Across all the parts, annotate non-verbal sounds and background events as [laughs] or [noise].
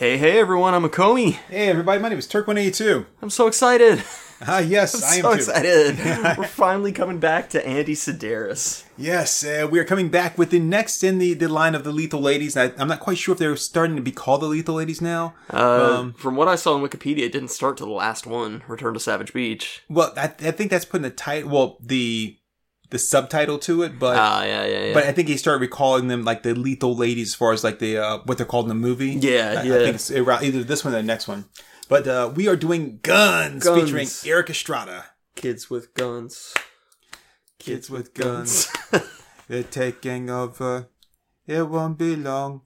Hey, hey everyone, I'm Akomi. Hey everybody, my name is Turk182. I'm so excited. Ah, yes, I am so too. excited. [laughs] We're finally coming back to Andy Sidaris. Yes, uh, we are coming back with the next in the, the line of the Lethal Ladies. I, I'm not quite sure if they're starting to be called the Lethal Ladies now. Uh, Um, from what I saw on Wikipedia, it didn't start to the last one, Return to Savage Beach. Well, I, I think that's putting the title, well, the the subtitle to it, but Ah, yeah, yeah, yeah. but I think he started recalling them like the Lethal Ladies as far as like the uh, what they're called in the movie. Yeah, I, yeah. I think it's either this one or the next one. But uh, we are doing Guns, Guns. featuring Erik Estrada. Kids with guns. Kids with guns. [laughs] They're taking over. It won't be long.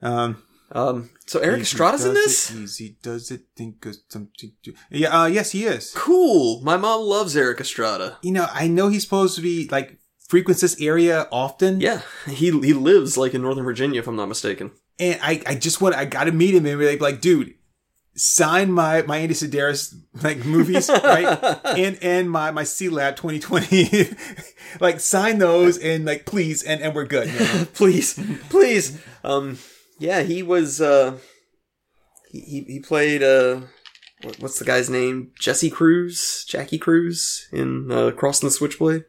Um, um, so Erik Estrada's in this? It, easy does it. Think of something. To, yeah. Uh, yes, he is. Cool. My mom loves Erik Estrada. You know, I know he's supposed to be like frequents this area often. Yeah, he he lives like in Northern Virginia, if I'm not mistaken. And I, I just want, I got to meet him and be like, like, dude, sign my my Andy Sidaris like movies, right? [laughs] and and my my C Lab 2020, [laughs] like sign those and like please, and and we're good. you know? [laughs] please, please. Um, yeah, he was. Uh, he he, played. Uh, what's the guy's name? Jesse Cruz, Jackie Cruz in uh, Crossing the Switchblade.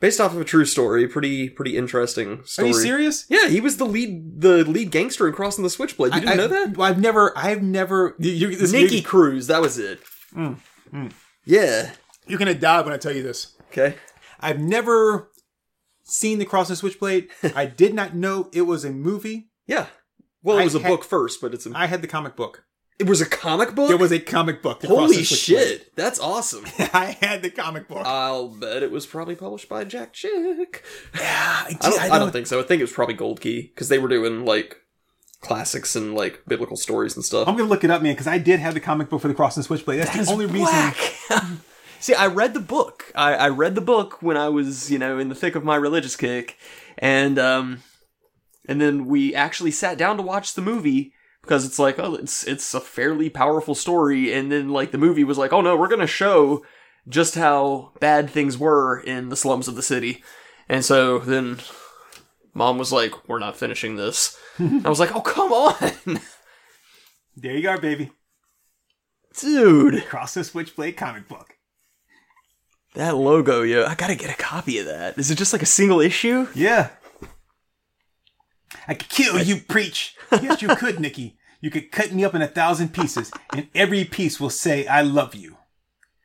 Based off of a true story, pretty pretty interesting story. Are you serious? Yeah, he was the lead the lead gangster in Crossing the Switchblade. You didn't I, know that? I've never, I've never. You're, this, Nicky You're, Cruz, that was it. Yeah. you're gonna die when I tell you this. Okay. I've never seen the Crossing and Switchblade. [laughs] I did not know it was a movie. Yeah. Well, it I was a had- book first, but it's a, I had the comic book. it was a comic book. There was a comic book. Holy shit, that's awesome. [laughs] I had the comic book. I'll bet it was probably published by Jack Chick. yeah, I don't, I, don't, think so. I think it was probably Gold Key because they were doing like classics and like biblical stories and stuff. I'm gonna look it up, man, because I did have the comic book for the Cross and Switchblade. That's the only reason. [laughs] See, I read the book. I, I read the book when I was, you know, in the thick of my religious kick, and um, and then we actually sat down to watch the movie because it's like, oh, it's it's a fairly powerful story, and then like the movie was like, oh no, we're gonna show just how bad things were in the slums of the city, and so then mom was like, we're not finishing this. [laughs] I was like, oh come on, There you go, baby. dude. Cross the Switchblade comic book. That logo, yo, I gotta get a copy of that. Is it just like a single issue? Yeah. I could kill you, preach. Yes, you could, Nicky. You could cut me up in a thousand pieces, and every piece will say, I love you.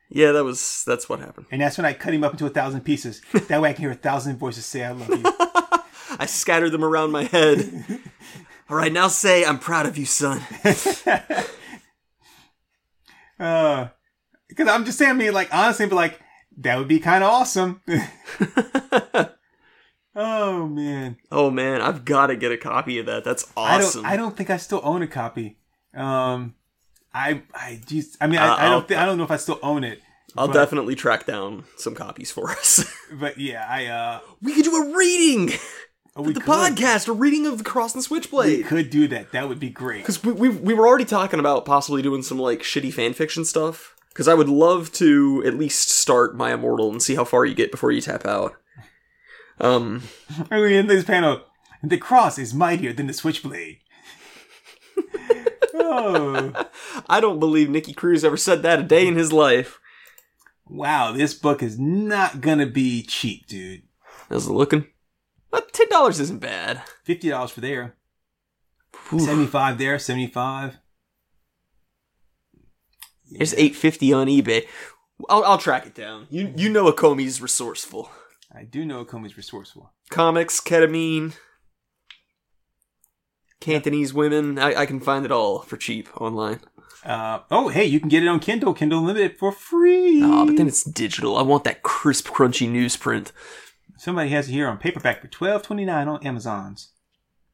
Yeah, that was that's what happened. And that's when I cut him up into a thousand pieces. [laughs] That way I can hear a thousand voices say, I love you. [laughs] I scattered them around my head. [laughs] All right, now say I'm proud of you, son. Uh, because I'm just saying, I mean, like, honestly, but like, that would be kind of awesome. Oh, man. oh man, I've got to get a copy of that. That's awesome. I don't, I don't think I still own a copy. Um, I, I just, I mean, Uh, I, I I'll- don't, thi- I don't know if I still own it. I'll but- definitely track down some copies for us. [laughs] But yeah, I, uh, we could do a reading oh, the could. podcast, a reading of the Cross and Switchblade. We could do that. That would be great. Because we, we we were already talking about possibly doing some like shitty fan fiction stuff. Because I would love to at least start my Immortal and see how far you get before you tap out. Um, I mean, in this panel, the cross is mightier than the switchblade. [laughs] oh, I don't believe Nicky Cruz ever said that a day in his life. wow. This book is not gonna be cheap, dude. How's it looking? But ten dollars isn't bad. Fifty dollars for there. Oof. Seventy-five there. Seventy-five. It's eight fifty on eBay. I'll, I'll track it down. You you know Akomi's resourceful. I do know Comey's resourceful. Comics, ketamine, Cantonese women. I, I can find it all for cheap online. Uh, oh, hey, you can get it on Kindle, Kindle Unlimited for free. Ah, but then it's digital. I want that crisp, crunchy newsprint. Somebody has it here on paperback for twelve twenty-nine on Amazon's.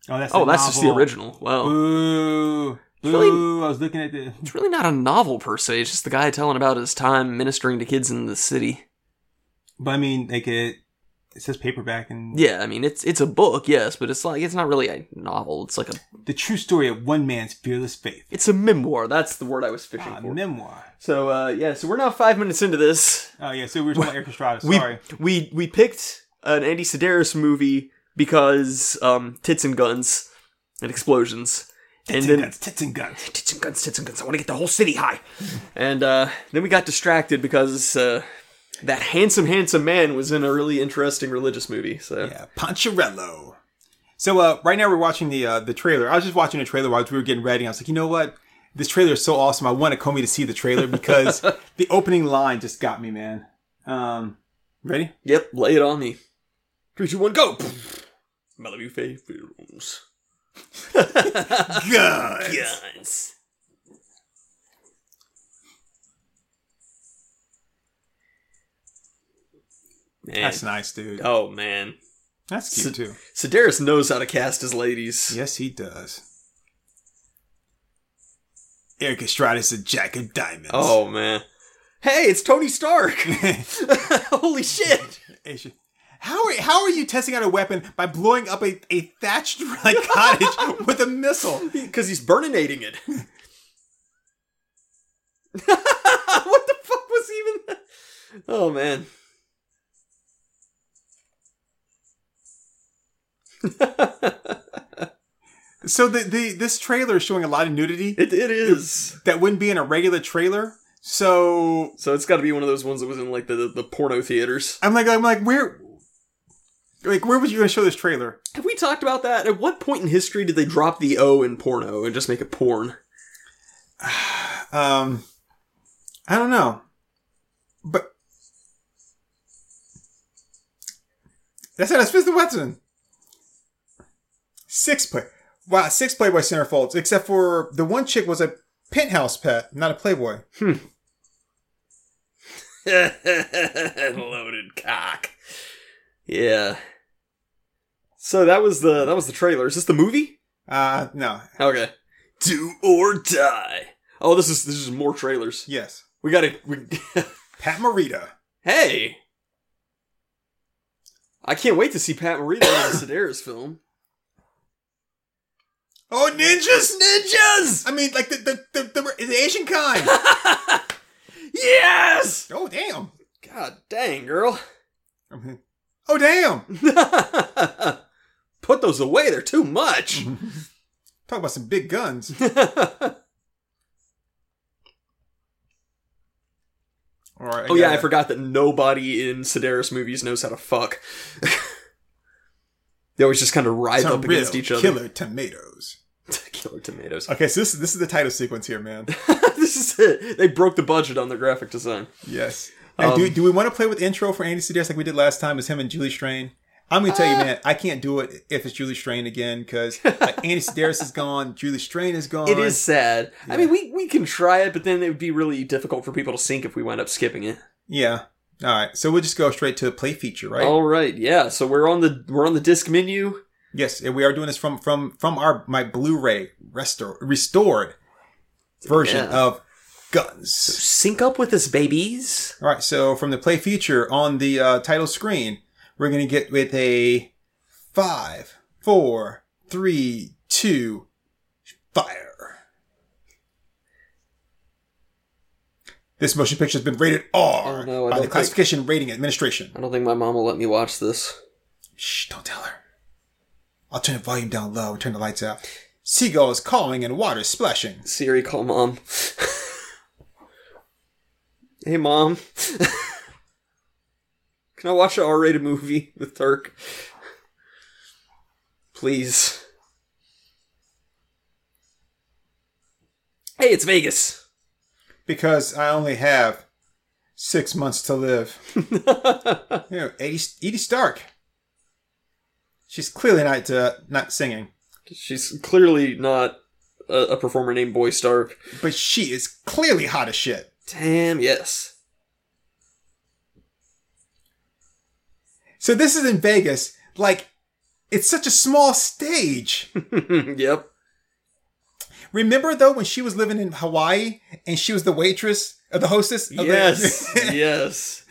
Oh, that's Oh, that's just the original. Wow. Ooh, really- ooh! I was looking at the. It's really not a novel per se. It's just the guy telling about his time ministering to kids in the city. But I mean, like it. It says paperback and Yeah, I mean it's it's a book, yes, but it's like it's not really a novel. It's like a the true story of one man's fearless faith. it's a memoir. That's the word I was fishing A for. memoir. So uh, yeah, so we're now five minutes into this. Oh yeah, so we were talking about [laughs] Erik Estrada. Sorry. we we picked an Andy Sidaris movie because um, tits and guns and explosions, Tits and and then guns, tits and guns. tits and guns, tits and guns. I want to get the whole city high. And uh, then we got distracted because uh, that handsome, handsome man was in a really interesting religious movie. So Yeah, Poncherello. So uh, right now we're watching the uh, the trailer. I was just watching the trailer while we were getting ready. I was like, you know what? This trailer is so awesome. I wanted Comey to see the trailer because [laughs] the opening line just got me, man. Um, ready? yep, lay it on me. Three, two, one, go. Malibu Bay Films. [laughs] [laughs] Guns. Guns. Man. That's nice, dude. Oh man, That's cute too. Sidaris knows how to cast his ladies. Yes, he does. Erik Estrada's a jack of diamonds. Oh man, hey, it's Tony Stark! [laughs] [laughs] Holy shit! How are, how are you testing out a weapon by blowing up a, a thatched [laughs] like cottage with a missile? Because he's burninating it. what the fuck was even that? Oh man. [laughs] So the, the this trailer is showing a lot of nudity It, it is. that wouldn't be in a regular trailer. So So it's got to be one of those ones that was in like the, the, the porno theaters. I'm like I'm like where like where was you gonna show this trailer? Have we talked about that? At what point in history did they drop the O in porno and just make it porn? [sighs] Um, I don't know, but that's not a Smith and Wesson. Six play. Wow, six Playboy centerfolds, except for the one chick was a penthouse pet, not a Playboy. [laughs] Loaded cock. Yeah. So that was the that was the trailer. Is this the movie? Uh, no. Okay. Do or die. Oh, this is this is more trailers. Yes. We gotta. We, [laughs] Pat Morita. hey, I can't wait to see Pat Morita in a [coughs] Sidaris film. Oh, ninjas! Ninjas. I mean, like the the the, the, the Asian kind. [laughs] yes. oh, damn. God dang, girl. [laughs] Oh, damn. [laughs] Put those away. They're too much. Talk about some big guns. All right. Oh yeah, I forgot that nobody in Sidaris movies knows how to fuck. they always just kind of rise Some up against each other. Killer tomatoes. Killer tomatoes. Okay, so this this is the title sequence here, man. [laughs] this is it. They broke the budget on their graphic design. Yes. Now, Um, do, do we want to play with intro for Andy Sidaris like we did last time? Is him and Julie Strain? I'm gonna tell you, Uh. man, I can't do it if it's Julie Strain again because [laughs] like, Andy Sidaris is gone, Julie Strain is gone. It is sad. I mean, we we can try it, but then it would be really difficult for people to sync if we wind up skipping it. Yeah. All right. So we'll just go straight to a play feature, right? All right, yeah. So we're on the we're on the disc menu. Yes, we are doing this from from from our my Blu-ray restor- restored version Yeah. of Guns. Sync up with us, babies. All right, so from the play feature on the uh, title screen, we're gonna get with a five, four, three, two, fire. This motion picture has been rated R Oh, no, by the think- Classification Rating Administration. I don't think my mom will let me watch this. Shh, don't tell her. I'll turn the volume down low and turn the lights out. Seagulls calling and water splashing. Siri, call mom. hey, mom. Can I watch an R-rated movie with Turk? Please. Hey, it's Vegas. Because I only have six months to live. [laughs] you know, Edie, Edie Stark. She's clearly not uh, not singing, She's clearly not a, a performer named Boy Stark. but she is clearly hot as shit. Damn, yes. So this is in Vegas. Like, it's such a small stage. [laughs] yep. Remember though when she was living in Hawaii and she was the waitress or the hostess? Of the- Yes. [laughs] yes.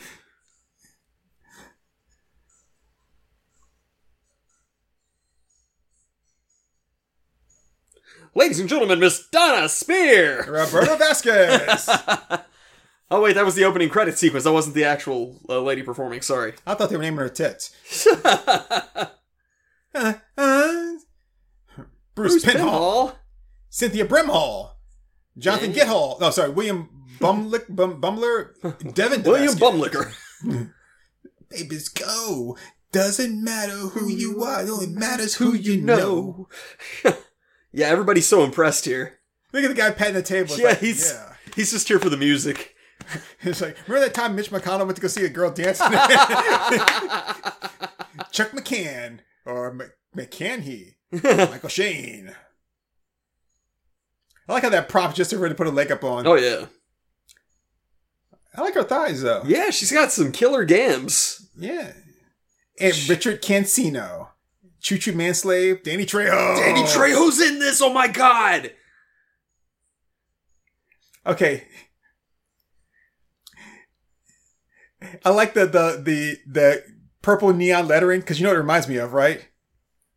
Ladies and gentlemen, Miss Dona Speir. Roberta Vasquez. [laughs] Oh wait, that was the opening credit sequence. That wasn't the actual uh, lady performing. Sorry. I thought they were naming her tits. [laughs] Uh, uh, Bruce, Bruce. Penhall. Cynthia Brimhall, Jonathan Yeah. Githall. No, sorry, William Bumlick, Bum, Bumler, Devin [laughs] William. Bumlicker. Babies go. Doesn't matter who you are, it only matters who you know. Yeah, everybody's so impressed here. Look at the guy patting the table. It's Yeah, like, he's yeah. he's just here for the music. [laughs] It's like remember that time Mitch McConnell went to go see a girl dancing? [laughs] [laughs] Chuck McCann or Mc- McCann he Michael Shane. I like how that prop just ready to put a leg up on. oh yeah, I like her thighs though. yeah. She's got some killer gams. Yeah. And Richard Cansino, Choo Choo Manslave, Danny Trejo. Danny Trejo's in this. Oh my god. Okay. I like the the the the purple neon lettering because you know what it reminds me of, right?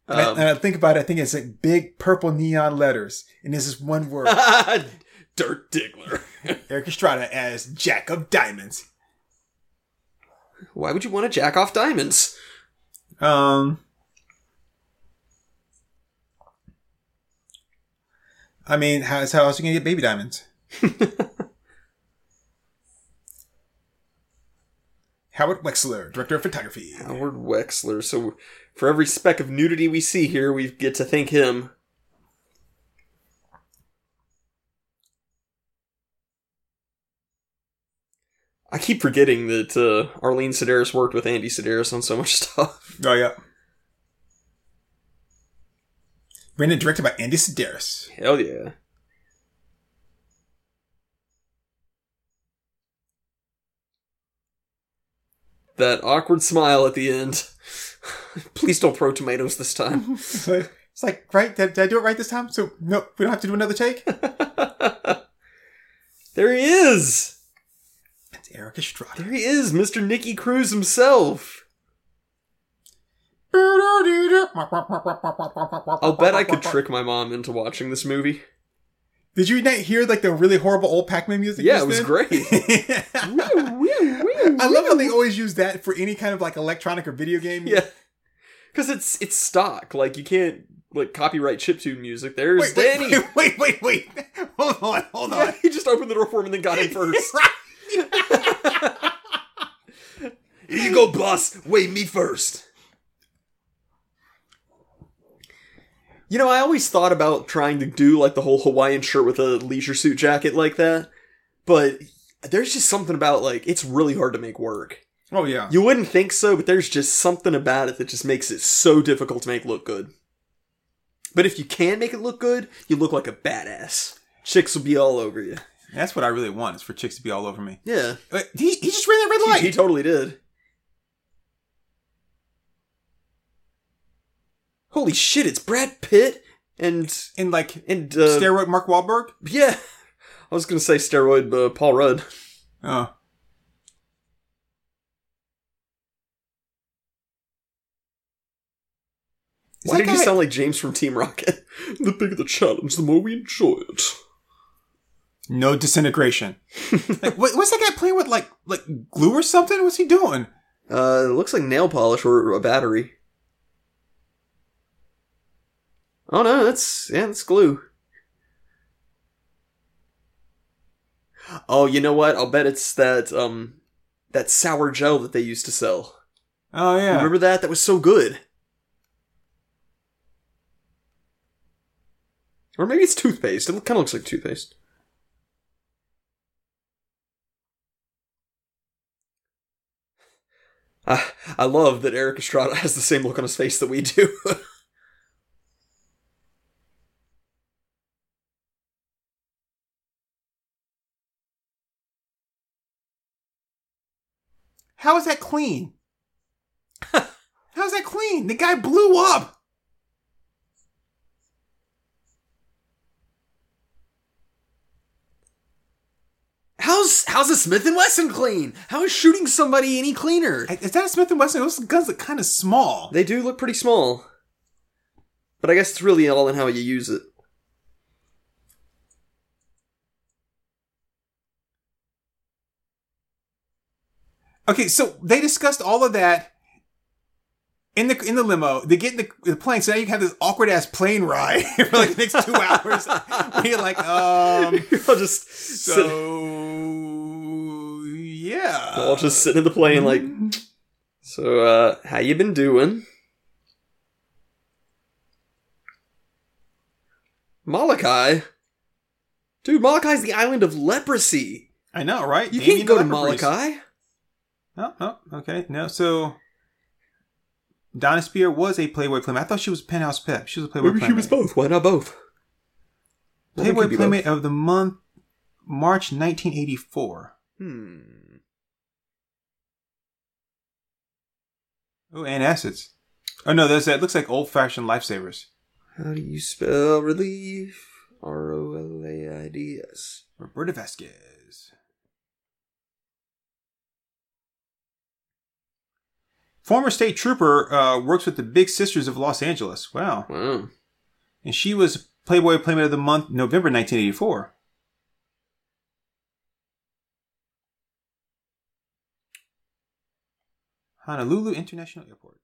And, Um, I, and I think about it, I think it's like big purple neon letters, and this is one word. [laughs] Dirk Diggler. [laughs] Erik Estrada as Jack of Diamonds. Why would you want to jack off diamonds? Um, I mean, how's how else are you gonna get baby diamonds? [laughs] Howard Wexler, director of photography. Howard Wexler. So for every speck of nudity we see here, we get to thank him. I keep forgetting that uh, Arlene Sidaris worked with Andy Sidaris on so much [laughs] stuff. Oh yeah. Written and directed by Andy Sidaris. Hell yeah. That awkward smile at the end. [laughs] Please don't throw tomatoes this time. [laughs] it's like, it's like, right? Did, did I do it right this time? So no, we don't have to do another take. [laughs] there he is! It's Erik Estrada. There he is, Mr. Nicky Cruz himself. I'll bet I could trick my mom into watching this movie. Did you not hear like the really horrible old Pac-Man music? Yeah, it was then? great. [laughs] I love how they always use that for any kind of like electronic or video game. Yeah. Because it's it's stock. Like, you can't, like, copyright chiptune music. There's Wait, Danny. wait, [laughs] wait, wait, wait. Hold on, hold on. Yeah, he just opened the door for him and then got in [laughs] first. Here you go, boss. Wait, me first. You know, I always thought about trying to do like the whole Hawaiian shirt with a leisure suit jacket like that, but there's just something about like it's really hard to make work. Oh yeah. You wouldn't think so, but there's just something about it that just makes it so difficult to make look good. But if you can make it look good, you look like a badass. Chicks will be all over you. That's what I really want is for chicks to be all over me. Yeah, uh, he, he just ran that red he, light. he totally did. Holy shit! It's Brad Pitt and and like and uh, steroid Mark Wahlberg. yeah. I was gonna say steroid uh, Paul Rudd. Oh. Is Why did you sound like James from Team Rocket? [laughs] the bigger the challenge, the more we enjoy it. No disintegration. [laughs] like, what, what's that guy playing with? Like like glue or something? What's he doing? Uh, it looks like nail polish or a battery. Oh no, that's yeah, that's glue. Oh, you know what? I'll bet it's that um that sour gel that they used to sell. Oh yeah. Remember that? That was so good. Or maybe it's toothpaste. It kind of looks like toothpaste. I, I love that Erik Estrada [laughs] has the same look on his face that we do. [laughs] How is that clean? [laughs] How's that clean? The guy blew up. how's how's a Smith and Wesson clean? How is shooting somebody any cleaner? Is that a Smith and Wesson? Those guns look kind of small. They do look pretty small, but I guess it's really all in how you use it. Okay, so they discussed all of that in the in the limo. They get in the, the plane, so now you have this awkward ass plane ride [laughs] for like the next two hours. [laughs] where you're like, um, I'll just sit, so yeah. I'll just sit in the plane like. So, uh, how you been doing? Molokai, dude, Molokai's the island of leprosy. I know, right? You Damien can't go to Leper No, no, okay, no. So Dona Speir was a Playboy Playmate. I thought she was a Penthouse Pep. She was a Playboy Maybe she was both. Why not both? Why Playboy can't both? Playmate of the month, March 1984. Hmm. Oh, and acids. Oh no, there's that. Looks like old fashioned lifesavers. How do you spell relief? R O L A I D S. Roberta Vasquez. Former state trooper uh, works with the Big Sisters of Los Angeles. Wow. Wow. And she was Playboy Playmate of the Month, November 1984. Honolulu International Airport.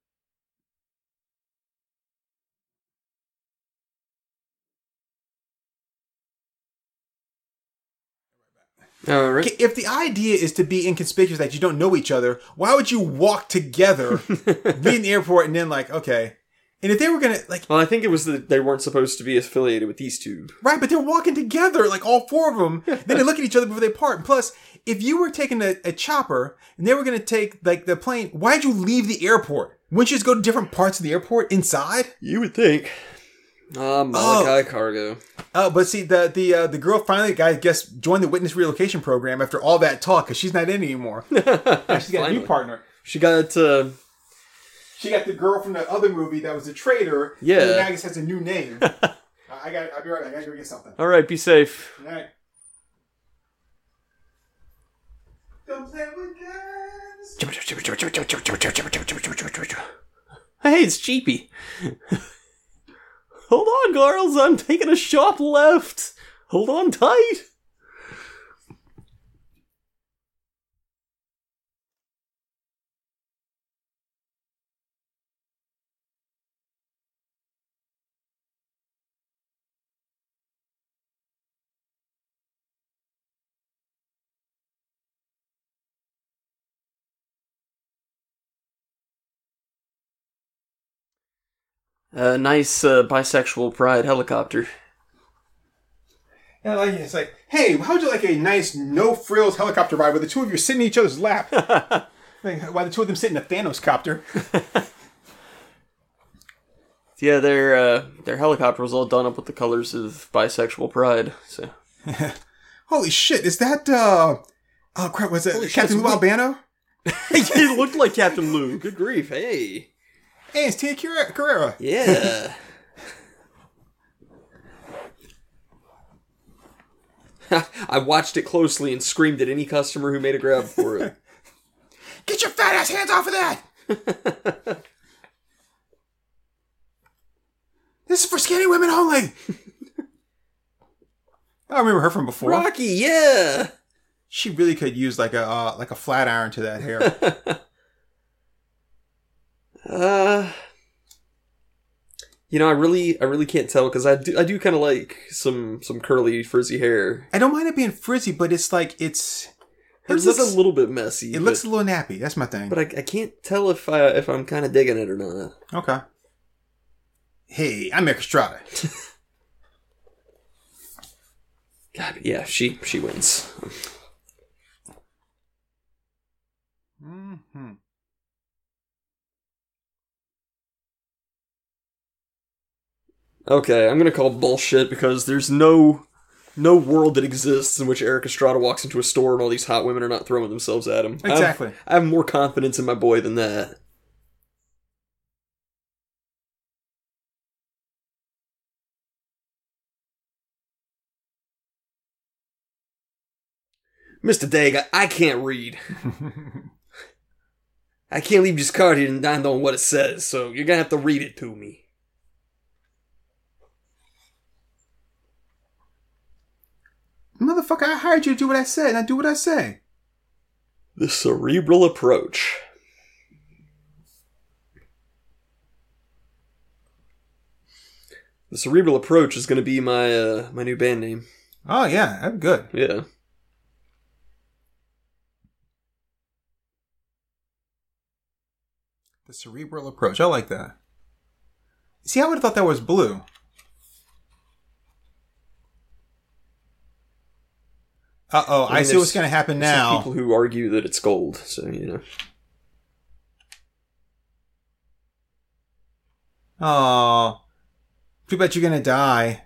All right. Okay, If the idea is to be inconspicuous that you don't know each other, why would you walk together, be [laughs] in the airport, and then like, okay. And if they were gonna like, Well, I think it was that they weren't supposed to be affiliated with these two. right, but they're walking together, like all four of them. [laughs] then they look at each other before they part. And plus, if you were taking a, a chopper and they were gonna take like the plane, why'd you leave the airport? Wouldn't you just go to different parts of the airport inside? You would think. Ah, Molokai cargo. Oh, but see, the the uh, the girl finally, I guess, joined the witness relocation program after all that talk because she's not in anymore. [laughs] Now she's got a new partner. She got uh, She got the girl from the other movie that was a traitor. Yeah. And now I guess has a new name. Uh, [laughs] I got. I'll be right. I gotta go get something. all right. Be safe. All right. Don't play with guns. Hey, it's Cheapy. [laughs] Hold on, girls. I'm taking a sharp left. Hold on tight. A nice uh, bisexual pride helicopter. Yeah, like it's like, hey, how would you like a nice no frills helicopter ride where the two of you are sitting in each other's lap? [laughs] like, while the two of them sit in a Thanos copter. [laughs] Yeah, their uh, their helicopter was all done up with the colors of bisexual pride. So [laughs] Holy shit! Is that uh? Oh crap! Was it Captain Lou. Albano? it looked like Captain Lou. Good grief! Hey, Hey, it's Carrera- Carrera. yeah. [laughs] I watched it closely and screamed at any customer who made a grab for it. [laughs] Get your fat ass hands off of that! [laughs] this is for skinny women only. I remember her from before. Rocky, yeah. She really could use like a uh, like a flat iron to that hair. Uh, you know, I really, I really can't tell because I do, I do kind of like some, some curly, frizzy hair. I don't mind it being frizzy, but it's like it's Hers looks- a little bit messy. it but, looks a little nappy. That's my thing. but I, I can't tell if I, if I'm kind of digging it or not. okay. Hey, I'm Erik Estrada. [laughs] God, yeah, she, she wins. hmm Okay, I'm gonna call bullshit because there's no, no world that exists in which Erik Estrada walks into a store and all these hot women are not throwing themselves at him. I have- Exactly. I have more confidence in my boy than that. Mr. Dag, I, I can't read. [laughs] I can't leave this card here and not knowing what it says, so you're gonna have to read it to me. Motherfucker, I hired you to do what I said, and I do what I say. The cerebral approach. The cerebral approach is going to be my uh, my new band name. Oh yeah, I'm good. Yeah. The cerebral approach. I like that. See, I would have thought that was blue. Uh oh, I, mean, see what's going to happen now. people who argue that it's gold, so you know. Oh, too bad you're going to die.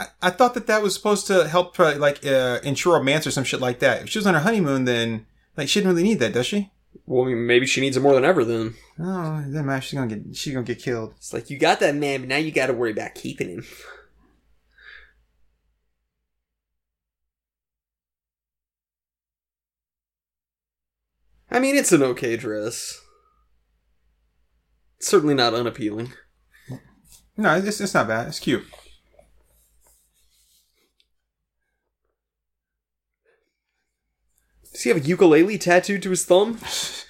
I, I thought that that was supposed to help, uh, like, uh, ensure romance or some shit like that. If she was on her honeymoon, then like she didn't really need that, does she? Well, I mean, maybe she needs it more than ever. Then Oh, then doesn't. She's gonna get she's gonna get killed. it's like you got that man, but now you got to worry about keeping him. I mean, it's an okay dress. It's certainly not unappealing. No, it's, it's not bad. It's cute. Does he have a ukulele tattooed to his thumb? [laughs]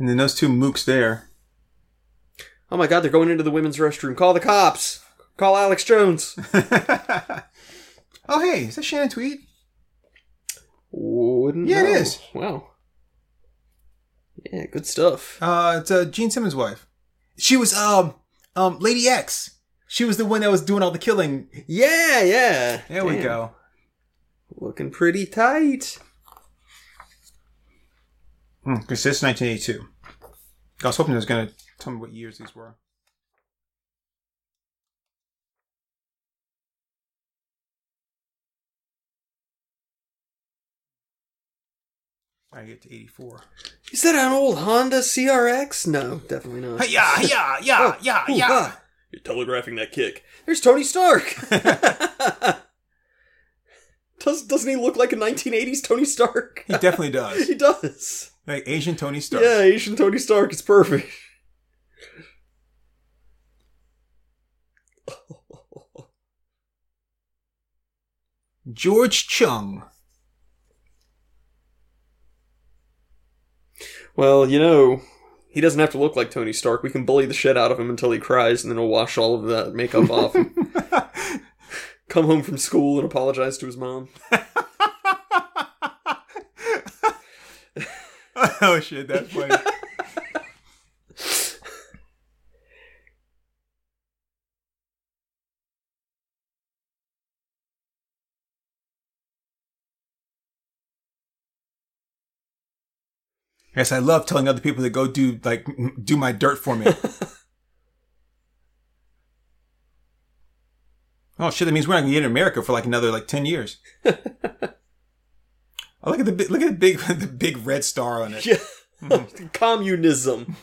And then those two mooks there. Oh my god, they're going into the women's restroom. Call the cops. Call Alex Jones. [laughs] oh, hey, is that Shannon Tweed? Wouldn't Yeah, it know. is. Wow. Yeah, good stuff. Uh, it's uh, Gene Simmons' wife. She was um um Lady X. She was the one that was doing all the killing. Yeah, yeah. There we go. Looking pretty tight. Because this is 1982. I was hoping it was going to tell me what years these were. I get to 84. Is that an old Honda CRX? No, definitely not. Yeah, yeah, yeah, yeah, yeah. ah. You're telegraphing that kick. There's Tony Stark. [laughs] [laughs] Does, doesn't he look like a 1980s Tony Stark? He definitely does. [laughs] he does. Like Asian Tony Stark. Yeah, Asian Tony Stark is perfect. [laughs] George Chung. Well, you know, he doesn't have to look like Tony Stark. We can bully the shit out of him until he cries, and then we'll wash all of that makeup off. [laughs] Come home from school and apologize to his mom. [laughs] [laughs] oh shit, that's funny. Yes, I love telling other people to go do like do my dirt for me. [laughs] oh shit! That means we're not gonna get in America for like another like ten years. [laughs] oh, look at the look at the big [laughs] the big red star on it. [laughs] Yeah. [laughs] Communism.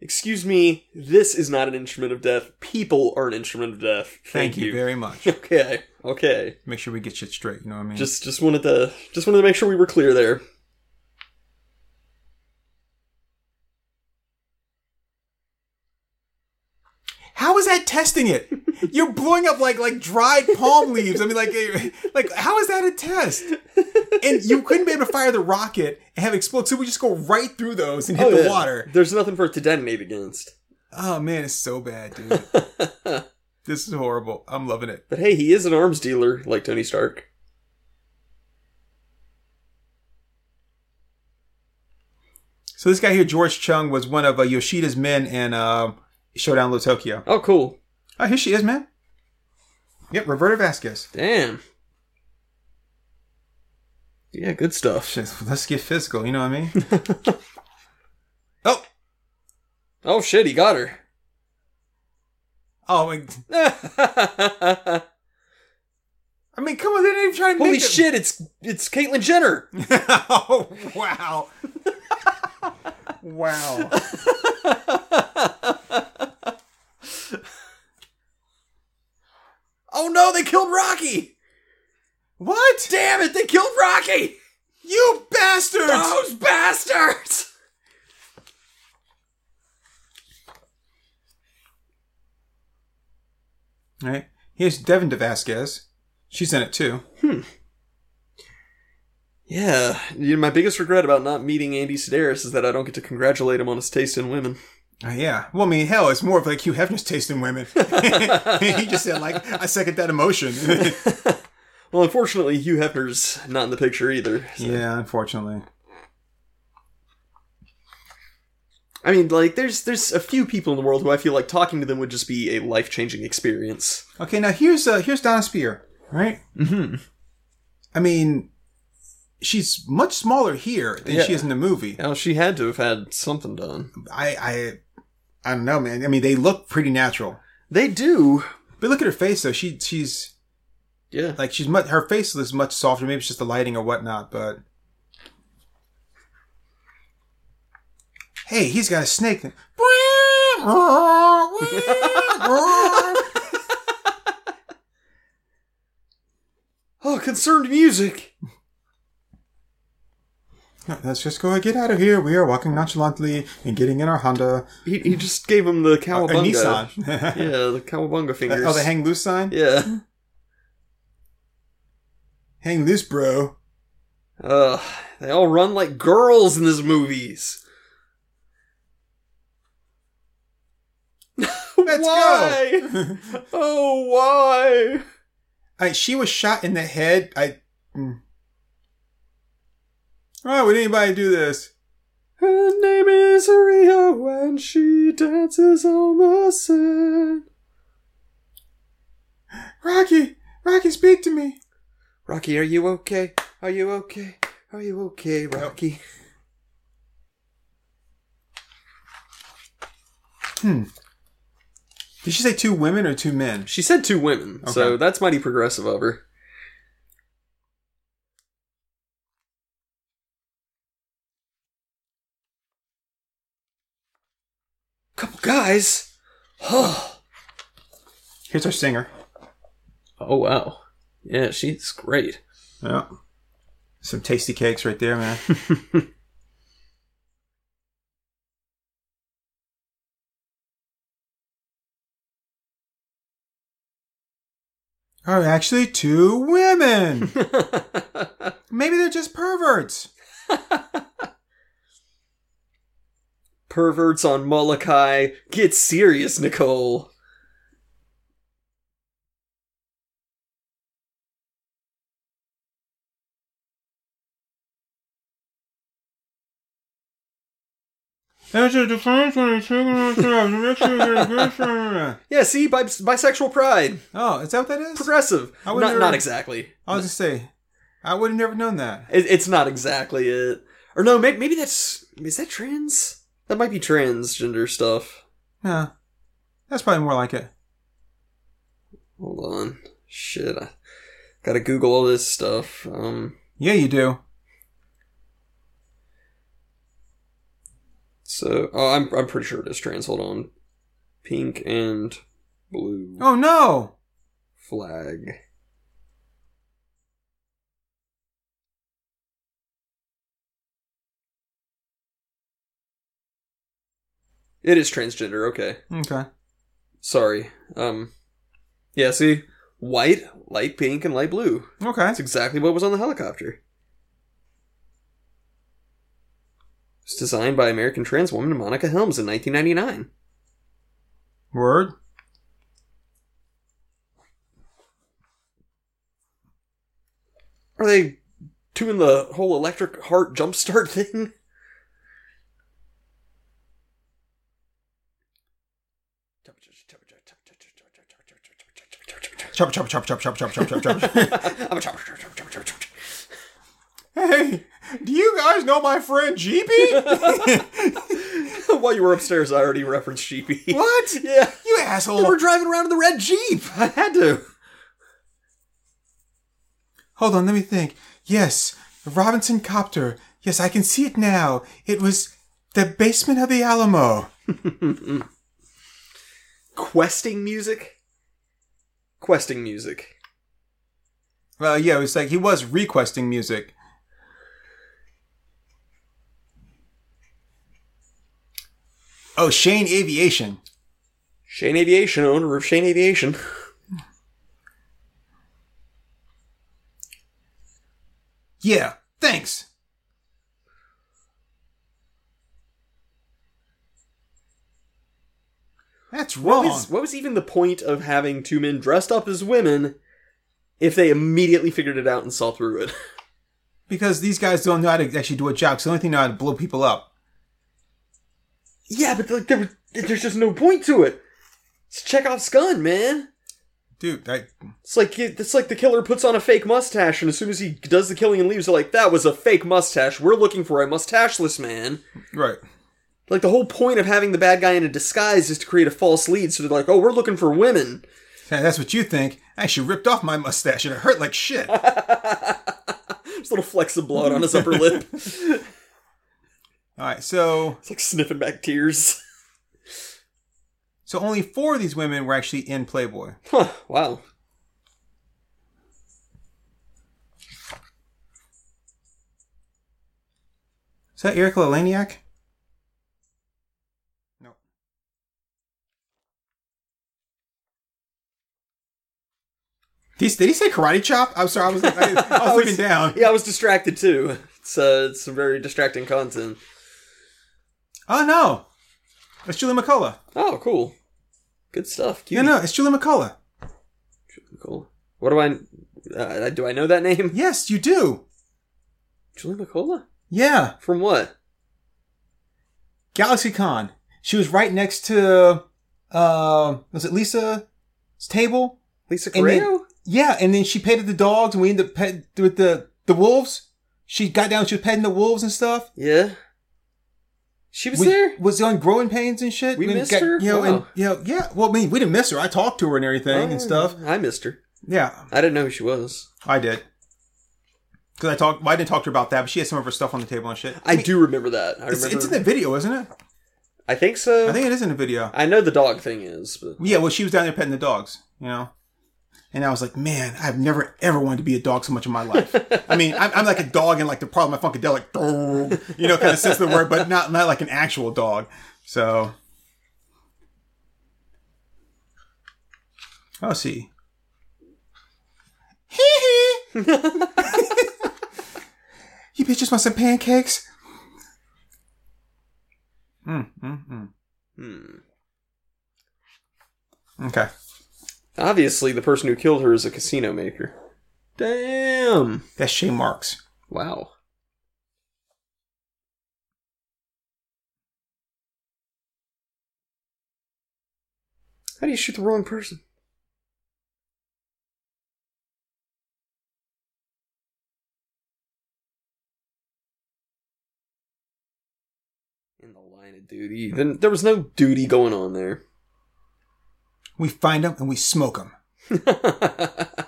Excuse me, this is not an instrument of death. People are an instrument of death. Thank, you very much. Okay, okay. Make sure we get shit straight. You know what I mean? Just just wanted to just wanted to make sure we were clear there. how is that testing it? You're blowing up like like dried palm leaves. I mean, like like how is that a test? And you couldn't be able to fire the rocket and have it explode, so we just go right through those and hit Oh, the yeah. water. There's nothing for it to detonate against. Oh man, it's so bad, dude. [laughs] this is horrible. I'm loving it. But hey, he is an arms dealer like Tony Stark. So this guy here, George Chung, was one of uh, Yoshida's men in uh, Showdown Low Tokyo. Oh, cool. Oh, here she is, man. Yep, Roberta Vasquez. Damn. Yeah, good stuff. Shit, let's get physical. You know what I mean? [laughs] oh, Oh shit, he got her. oh, like, [laughs] I mean, come on, they didn't even try to Holy make it. shit, it's it's Caitlyn Jenner. [laughs] oh wow, wow. oh no, they killed Rocky. What? Damn it, they killed Rocky. You bastards! Those bastards. All right. Here's Devin DeVasquez. She's in it too. Hmm. Yeah, you know, my biggest regret about not meeting Andy Sidaris is that I don't get to congratulate him on his taste in women. Uh, yeah. Well, I mean, hell, it's more of like Hugh Hefner's taste in women. [laughs] he just said, like, I second that emotion. [laughs] Well, unfortunately, Hugh Hefner's not in the picture either. so- yeah, unfortunately. I mean, like, there's there's a few people in the world who I feel like talking to them would just be a life changing experience. Okay, now here's uh, here's Dona Speir, right? Mm-hmm. I mean, she's much smaller here than Yeah. she is in the movie. Now she had to have had something done. I, I, I don't know, man. I mean, they look pretty natural, They do. but look at her face though. She, she's Yeah. like she's much. Her face looks much softer. Maybe it's just the lighting or whatnot, but. Hey, he's got a snake. [laughs] Oh, concerned music. Let's just go and get out of here. We are walking nonchalantly and getting in our Honda. He, he just gave him the uh, A cowabunga. Nissan. [laughs] Yeah, the cowabunga fingers. [laughs] oh, the hang loose sign? Yeah. Hang this, bro. Ugh. They all run like girls in these movies. [laughs] Let's why? go. [laughs] oh, why? I, she was shot in the head. I. Mm. Why would anybody do this? Her name is Rio and she dances on the sand. Rocky! Rocky, speak to me! Rocky, are you okay? Are you okay? Are you okay, Rocky? Hmm. Did she say two women or two men? She said two women, so Okay. that's mighty progressive of her. Couple guys. Oh, [sighs] Here's our singer. oh wow. Yeah, she's great. Yeah. Some tasty cakes right there, man. [laughs] Are actually two women. [laughs] Maybe they're just perverts. Perverts on Molokai. Get serious, Nicole. There's a difference when it's Oh, [laughs] Yeah, see, bi- bisexual pride. Oh, is that what that is? Progressive. I Not, never- not exactly. I was just say, I would have never known that. It, it's not exactly it. Or no, maybe, maybe that's. Is that trans? That might be transgender stuff. Yeah, that's probably more like it. Hold on. Shit. I gotta Google all this stuff. Um, Yeah, you do. So. Oh, I'm, I'm pretty sure it is trans. Hold on. Pink and blue Oh no! flag. It is transgender, okay. Okay. Sorry. Um Yeah, see? White, light pink, and light blue. Okay. That's exactly what was on the helicopter. It's designed by American trans woman Monica Helms in 1999. Word. Are they doing the whole electric heart jumpstart thing? Chop, chop, chop, chop, chop, chop, chop, chop, chop. I'm a chopper, chopper, chopper, chopper, chopper. hey, do you guys know my friend Jeepy? [laughs] While you were upstairs, I already referenced Sheepy. what? [laughs] Yeah. You asshole. Asshole. were driving around in the red Jeep. [laughs] I had to. Hold on, let me think. Yes, Robinson copter. Yes, I can see it now. It was the basement of the Alamo. Questing music? Questing music. Well, yeah, it was like he was requesting music. Oh, Shane Aviation. Shane Aviation, owner of Shane Aviation. Yeah, thanks. Hanks. That's What wrong. was, what was even the point of having two men dressed up as women if they immediately figured it out and saw through it? [laughs] Because these guys don't know how to actually do a job. 'cause the only thing they know how to blow people up. Yeah, but like, there, there's just no point to it. It's Chekhov's gun, man. Dude, I, It's like it's like the killer puts on a fake mustache, and as soon as he does the killing and leaves, they're like, "That was a fake mustache. We're looking for a mustacheless man." right. Like the whole point of having the bad guy in a disguise is to create a false lead. So they're like, "Oh, we're looking for women." Yeah, That's what you think. I actually ripped off my mustache and it hurt like shit. [laughs] There's a little flecks of blood on his upper lip. [laughs] All right, so it's like sniffing back tears. [laughs] so only four of these women were actually in Playboy. Huh, wow. Is that Eric Lelaniak? No. Did he, did he say karate chop? I'm sorry, I was, I, I was [laughs] looking down. Yeah, I was distracted too. It's uh, it's some very distracting content. Oh no, it's Julie McCullough. Oh, cool. Good stuff. Yeah, Cute. no, it's Julie McCullough. Cool. What do I? Uh, do I know that name? Yes, you do. Julie McCullough? Yeah, From what? Galaxy Con. She was right next to, uh, was it Lisa's table? Lisa Correo? Yeah, and then she petted the dogs, and we ended up pet with the the wolves. She got down, she was petting the wolves and stuff. Yeah. She was We- there. Was on growing pains and shit. We And missed got- her? You know, and Wow. you know, yeah. Well, I mean, we didn't miss her. I talked to her and everything Oh, and stuff. I missed her. Yeah, I didn't know who she was. I did. Because I talked, well, I didn't talk to her about that, but she had some of her stuff on the table and shit. I, mean, do remember that. I It's, remember. it's in the video, isn't it? I think so. I think it is in the video. I know the dog thing is, but Yeah, well, she was down there petting the dogs, you know. And I was like, man, I've never ever wanted to be a dog so much in my life. I mean, I'm, I'm like a dog in like the problem my funkadelic, you know, kind of sense of the word, but not not like an actual dog. So, oh, see. Hee [laughs] hee, you bitches want some pancakes? Mm, mm, mm. hmm. Okay. Obviously the person who killed her is a casino maker. Damn. That's Shae Marks. Wow. How do you shoot the wrong person? In the line of duty. Then there was no duty going on there. We find them and we smoke them. [laughs]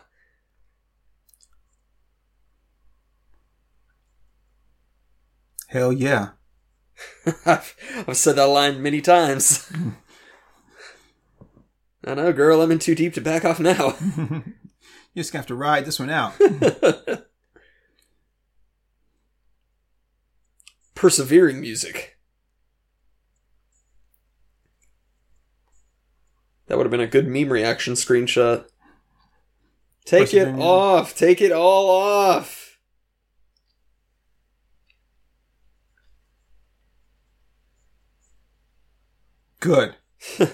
Hell yeah. I've, [laughs] I've said that line many times. [laughs] I know, girl, I'm in too deep to back off now. You just have to ride this one out. Persevering music. That would have been a good meme reaction screenshot. Take it off. Take it all off. Good. [laughs]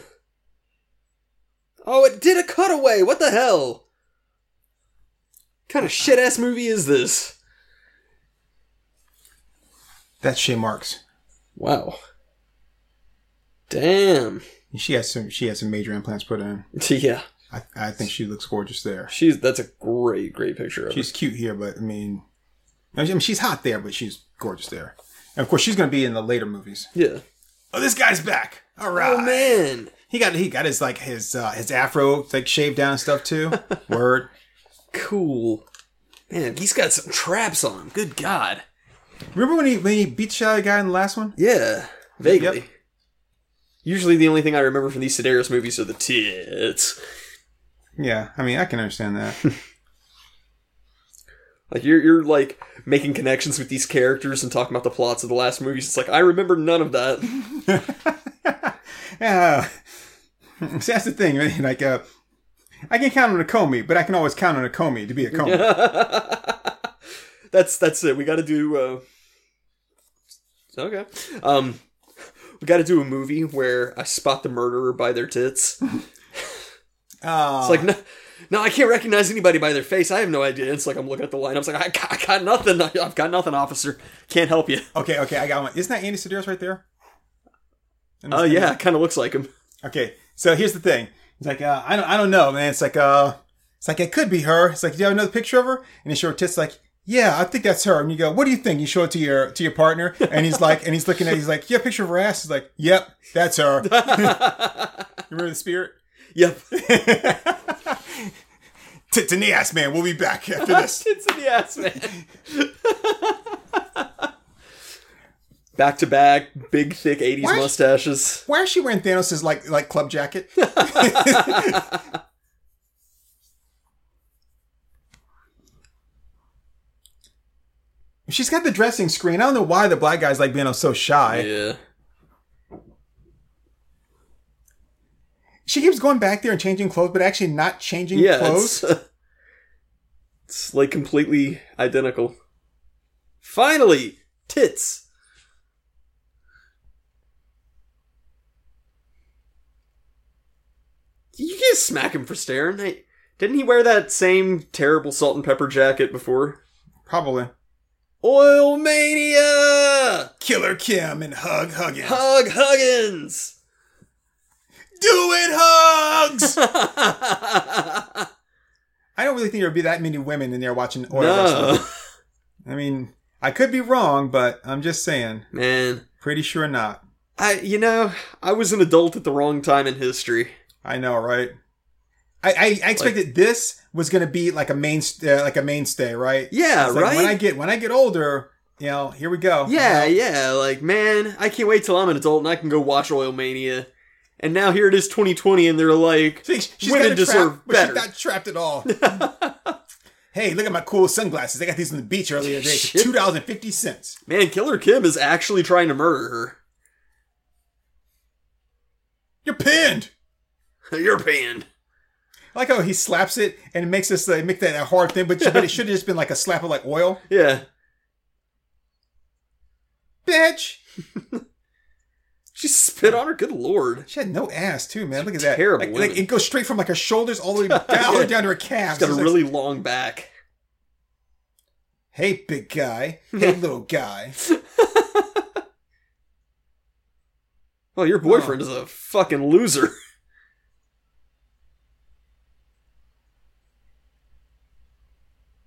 Oh, it did a cutaway. What the hell? kind of uh-uh. shit ass movie is this? That's Shae Marks. Wow. Damn. She has some. She has some major implants put in. [laughs] Yeah. I, I think she looks gorgeous there. She's that's a great, great picture of her. She's cute here, but I mean, I mean, she's hot there, but she's gorgeous there. And of course, she's going to be in the later movies. Yeah. Oh, this guy's back! All right. Oh man. He got he got his like his uh, his afro like shaved down and stuff too. [laughs] Word. Cool. Man, he's got some traps on him. Good God. Remember when he when he beat the shot out of the guy in the last one? Yeah. Vaguely. Yep. Usually the only thing I remember from these Sidaris movies are the tits. Yeah, I mean I can understand that. [laughs] Like you're you're like making connections with these characters and talking about the plots of the last movies. It's like I remember none of that. [laughs] yeah. See, that's the thing. Right? Like, uh, I can count on a Comey, but I can always count on a Comey to be a Comey. [laughs] that's that's it. We got to do. Uh... Okay. Um, we got to do a movie where I spot the murderer by their tits. Oh, [laughs] It's like no, no, I can't recognize anybody by their face. I have no idea. It's like I'm looking at the line. I was like, I got, I got nothing. I've got nothing, officer. Can't help you. okay, okay, I got one. Isn't that Andy Sidaris right there? Oh yeah, it kind of looks like him. Okay, so here's the thing. It's like uh, I don't, I don't know, man. It's like uh, it's like it could be her. It's like, do you have another picture of her? And you show her tits. Like, yeah, I think that's her. And you go, what do you think? You show it to your to your partner, and he's like, and he's looking at, he's like, yeah, picture of her ass. He's like, yep, that's her. [laughs] you remember the spirit? Yep. [laughs] Tits in the ass, man. We'll be back after [laughs] this. Tits in the ass, man. back to back, big, thick '80s Why- mustaches. Why is she wearing Thanos' like like club jacket? She's got the dressing screen. I don't know why the black guy's like being so shy. Yeah. She keeps going back there and changing clothes, but actually not changing Yeah. clothes. It's, [laughs] it's like completely identical. Finally, tits. You can't smack him for staring. Didn't he wear that same terrible salt and pepper jacket before? Probably. Oil mania! Killer Kim and Hug Huggins. Hug Huggins! Do it, Hugs! [laughs] I don't really think there would be that many women in there watching oil wrestling. I mean, I could be wrong, but I'm just saying. man. Pretty sure not. I, you know, I was an adult at the wrong time in history. I know, right? I, I, I expected this was going to be like a main uh, like a mainstay, right? Yeah, like right. When I get when I get older, you know, here we go. Yeah, yeah, like man, I can't wait till I'm an adult and I can go watch Oil Mania. And now here it is 2020 and they're like See, she's Women deserve trap, but better. she's not trapped at all. [laughs] hey, look at my cool sunglasses. I got these on the beach earlier today [laughs] for two dollars and fifty cents. Man, Killer Kim is actually trying to murder her. You're pinned. [laughs] You're banned. I like how he slaps it and it makes us uh, make that a hard thing, but but it should have just been like a slap of like oil. Yeah. Bitch. [laughs] She spit on her, good lord. She had no ass too, man. Look at that. Terrible Like, like, it goes straight from like her shoulders all the way [laughs] down, way down to her calves. She's got a It's like, really long back. Hey, big guy. [laughs] Hey, little guy. Well, your boyfriend is a fucking loser.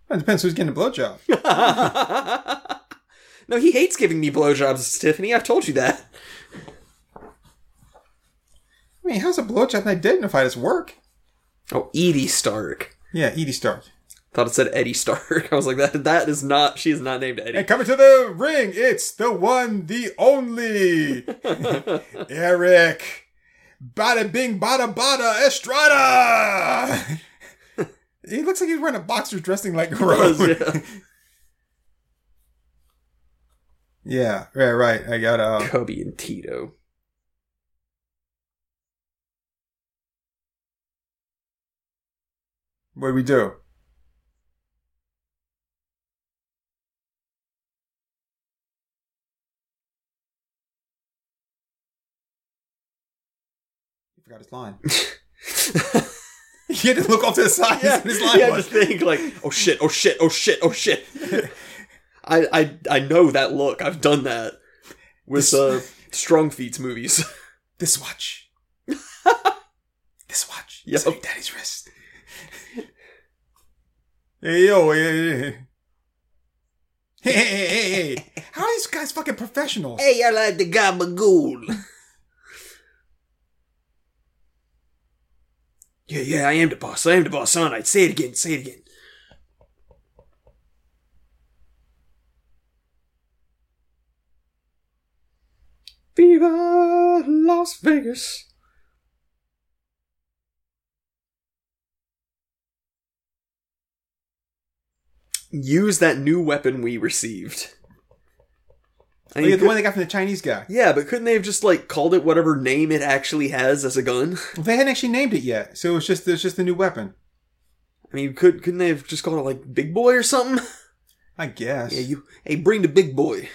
It depends who's getting a blowjob. [laughs] no, he hates giving me blowjobs, Tiffany. I've told you that. I mean, how's a blowjob identified as work? Oh, Edie Stark. Yeah, Edie Stark. Thought it said Eddie Stark. [laughs] I was like, that that is not. She is not named Eddie. And coming to the ring, it's the one, the only [laughs] Erik. Bada bing, bada bada, Estrada. He looks like he's wearing a boxer's dressing like [laughs] a Does, yeah. [laughs] yeah, right, right. I got uh, Cubby and Tito. what do we do? He forgot his line. [laughs] he had to look off to the side. yeah, his line you have to think like, oh shit, oh shit, oh shit, oh shit. [laughs] I I I know that look. I've done that with uh, Strong Feats movies. [laughs] This watch. [laughs] this watch. Yep. Yep. Daddy's wrist. hey yo, hey, hey, hey, hey, hey, hey, hey. How are these guys fucking professionals? hey, I like the gabagool. Yeah, yeah, I am the boss. I am the boss. All right, say it again. Say it again. Viva Las Vegas. Use that new weapon we received. Mean, yeah, the could- one they got from the Chinese guy. yeah, but couldn't they have just like called it whatever name it actually has as a gun? Well, they hadn't actually named it yet, so it's just it was just a new weapon. I mean, could couldn't they have just called it like Big Boy or something? I guess. Yeah, you. Hey, bring the big boy.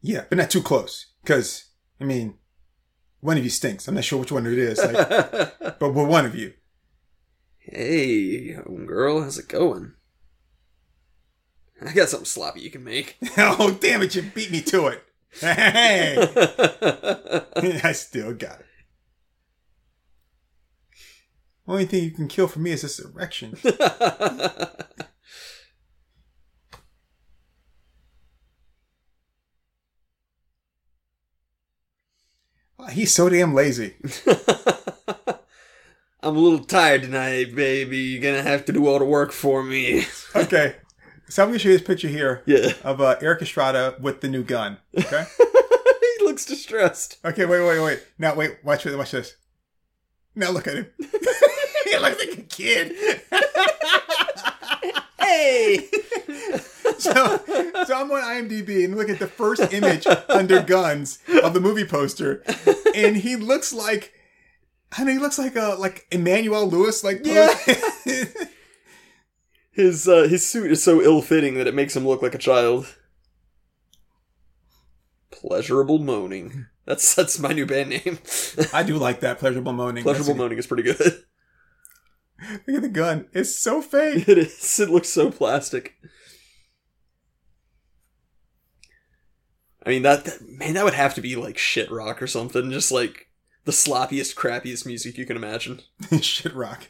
Yeah, but not too close. Because, I mean, one of you stinks. I'm not sure which one it is. Like, [laughs] but we're one of you. hey, girl, how's it going? I got something sloppy you can make. [laughs] oh, damn it, you beat me to it. Hey! [laughs] I still got it. Only thing you can kill for me is this erection. [laughs] He's so damn lazy. I'm a little tired tonight, baby. You're gonna have to do all the work for me. Okay. So I'm going to show you this picture here Yeah. of uh, Erik Estrada with the new gun. Okay? [laughs] he looks distressed. Okay, wait, wait, wait. Now, wait, watch this. Watch this. Now look at him. [laughs] he looks like a kid. [laughs] Hey! so, so I'm on IMDb and look at the first image under guns of the movie poster, and he looks like, I know he looks like a like Emmanuel Lewis, like Yeah. His uh, his suit is so ill-fitting that it makes him look like a child. Pleasurable moaning. That's that's my new band name. I do like that pleasurable moaning. Pleasurable That's- moaning is pretty good. Look at the gun; it's so fake. [laughs] It is. It looks so plastic. I mean that, that man, that would have to be like shit rock or something. Just like the sloppiest, crappiest music you can imagine. [laughs] Shit rock.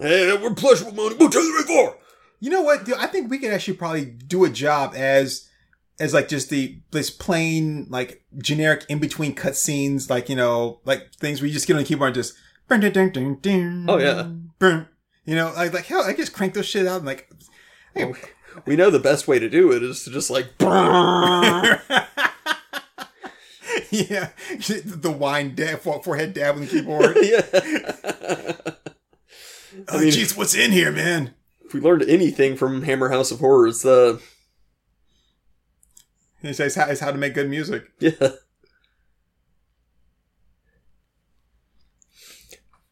Hey, we're pleasurable moaning. One, two, three, four. You know what? dude? I think we could actually probably do a job as as like just the this plain like generic in between cutscenes, like you know, like things where you just get on the keyboard and just. Oh, yeah. You know, like like hell, I just crank those shit out and like. Well, we know the best way to do it is to just like. [laughs] [laughs] yeah, [laughs] the wine dab, forehead dab on the keyboard. yeah. Oh, mean- jeez, what's in here, man? If we learned anything from Hammer House of Horrors, the He says how, is how to make good music. [laughs] yeah.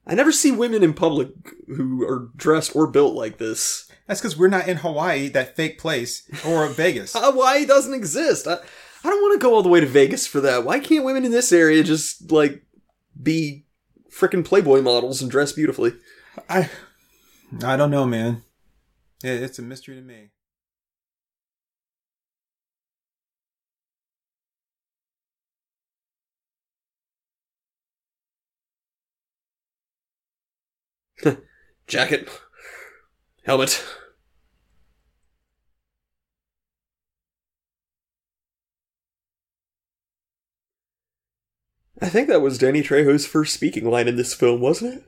I never see women in public who are dressed or built like this. That's because we're not in Hawaii, that fake place, or [laughs] Vegas. Hawaii doesn't exist. I, I don't want to go all the way to Vegas for that. Why can't women in this area just like be freaking Playboy models and dress beautifully? I, I don't know, man. It, it's a mystery to me. [laughs] Jacket, helmet. I think that was Danny Trejo's first speaking line in this film, wasn't it?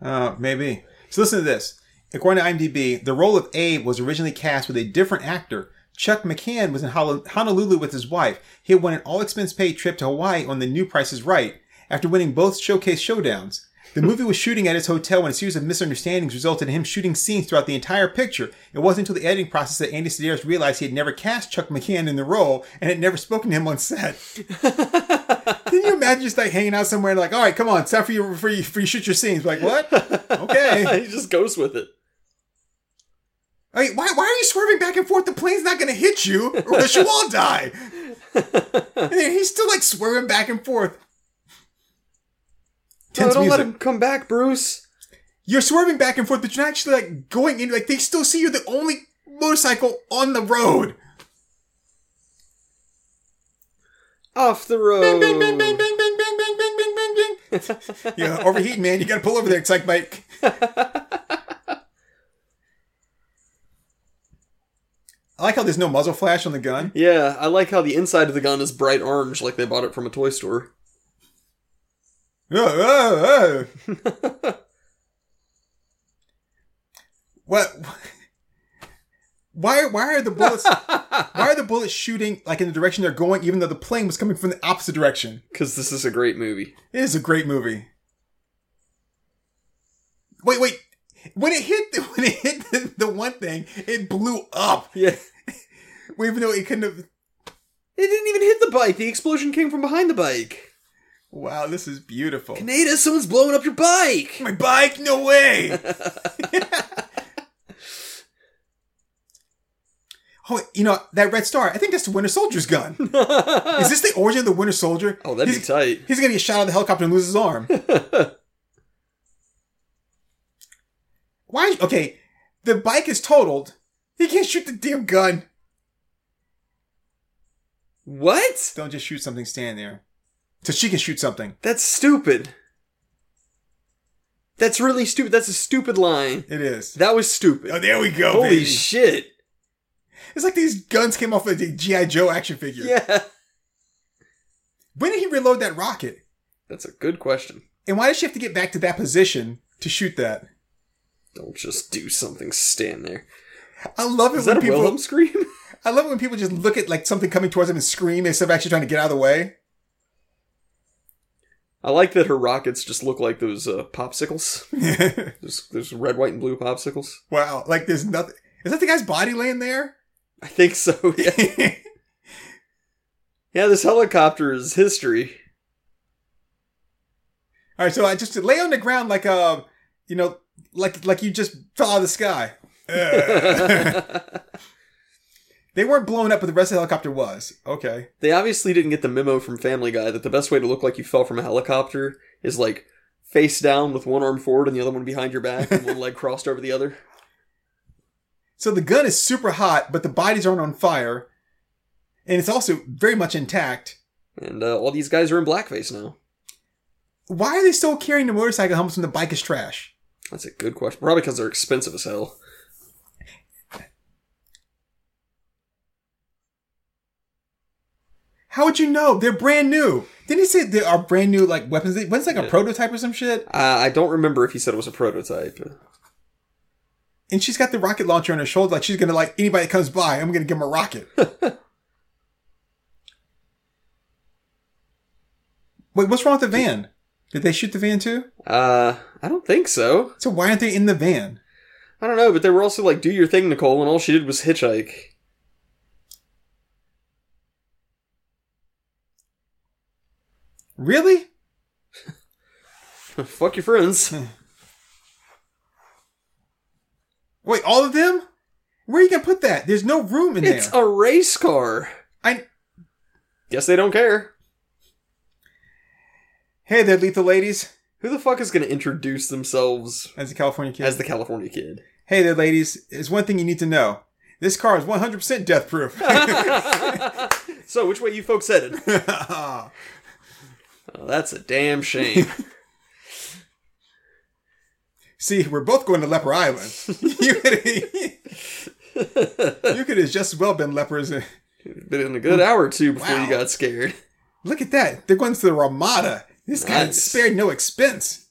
Uh, maybe. So listen to this. According to IMDb, the role of Abe was originally cast with a different actor. Chuck McCann was in Honolulu with his wife. He had won an all-expense paid trip to Hawaii on the new Price is Right after winning both showcase showdowns. The movie was shooting at his hotel when a series of misunderstandings resulted in him shooting scenes throughout the entire picture. It wasn't until the editing process that Andy Sidaris realized he had never cast Chuck McCann in the role and had never spoken to him on set. [laughs] Can you imagine just like hanging out somewhere and like, all right, come on, it's time for you for you, for you shoot your scenes. Like what? Okay. [laughs] he just goes with it. Hey, why, why are you swerving back and forth? The plane's not going to hit you, or else you all die. [laughs] and he's still like swerving back and forth. No, don't music. let him come back, Bruce. You're swerving back and forth, but you're not actually like going in. Like they still see you're the only motorcycle on the road. Off the road. Bang, bang, bang, bang, bang, bang, bang, bang, bang, bang, bang, bang. yeah, overheating, man. You got to pull over there. It's like Mike. I like how there's no muzzle flash on the gun. Yeah, I like how the inside of the gun is bright orange, like they bought it from a toy store. What? Why? Why are the bullets? why are the bullets shooting like in the direction they're going, even though the plane was coming from the opposite direction? Because this is a great movie. It is a great movie. Wait, wait. When it hit, the, [laughs] when it hit the, the one thing, it blew up. Yeah. Even though it couldn't have. It didn't even hit the bike. The explosion came from behind the bike. Wow, this is beautiful. Kaneda, someone's blowing up your bike. My bike? No way. [laughs] Oh, you know that red star. I think that's the Winter Soldier's gun. [laughs] Is this the origin of the Winter Soldier? Oh, that'd he's, be tight. He's gonna get shot out of the helicopter and lose his arm. [laughs] Why? Okay, the bike is totaled. He can't shoot the damn gun. What? Don't just shoot something standing there. So she can shoot something. That's stupid. That's really stupid. That's a stupid line. It is. That was stupid. Oh, there we go. Holy baby. shit. It's like these guns came off of the GI Joe action figure. Yeah. When did he reload that rocket? That's a good question. And why does she have to get back to that position to shoot that? Don't just do something, stand there. I love it Is when that a people. Wilhelm scream? [laughs] I love it when people just look at like something coming towards them and scream instead of actually trying to get out of the way. I like that her rockets just look like those uh, popsicles. [laughs] Those, those red, white, and blue popsicles. wow, like there's nothing. Is that the guy's body laying there? I think so, [laughs] yeah. [laughs] yeah, this helicopter is history. All right, so I just lay on the ground like uh, you know, like like you just fell out of the sky. They weren't blown up, but the rest of the helicopter was. Okay. They obviously didn't get the memo from Family Guy that the best way to look like you fell from a helicopter is like face down with one arm forward and the other one behind your back and one leg [laughs] crossed over the other. So the gun is super hot, but the bodies aren't on fire, and it's also very much intact. And uh, all these guys are in blackface now. Why are they still carrying the motorcycle helmets when the bike is trash? That's a good question. Probably because they're expensive as hell. How would you know? They're brand new. Didn't he say they are brand new like weapons? When's like a Yeah. prototype or some shit? Uh, I don't remember if he said it was a prototype. And she's got the rocket launcher on her shoulder, like she's gonna like anybody that comes by, I'm gonna give them a rocket. [laughs] Wait, what's wrong with the van? Did they shoot the van too? Uh, I don't think so. So why aren't they in the van? I don't know, but they were also like, "Do your thing, Nicole," and all she did was hitchhike. Really? [laughs] Fuck your friends. [laughs] Wait, all of them? Where are you gonna put that? There's no room in It's there. It's a race car. I Guess they don't care. hey there, lethal ladies. Who the fuck is going to introduce themselves As the California kid. as the California kid? hey there, ladies. There's one thing you need to know. This car is 100% death proof. [laughs] so, which way you folks headed? Oh, that's a damn shame. [laughs] See, we're both going to Leper Island. [laughs] you could you could have just as well been lepers. Been in a good hour or two before Wow. you got scared. Look at that. They're going to the Ramada. This guy Nice. spared no expense.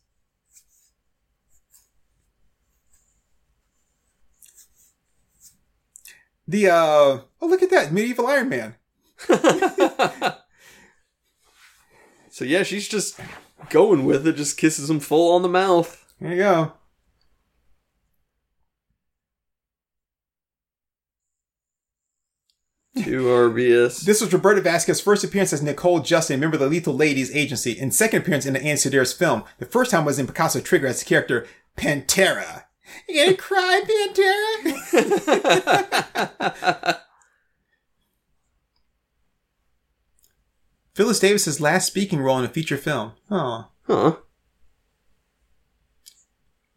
The, uh, oh, look at that. Medieval Iron Man. [laughs] So yeah, she's just going with it. Just kisses him full on the mouth. There you go. To RBS. This was Roberta Vasquez's first appearance as Nicole Justin, member of the Lethal Ladies Agency, and second appearance in the Andy Sidaris film. The first time was in Picasso Trigger as the character Pantera. You gonna cry, Pantera? [laughs] [laughs] Phyllis Davis's last speaking role in a feature film. Oh, huh.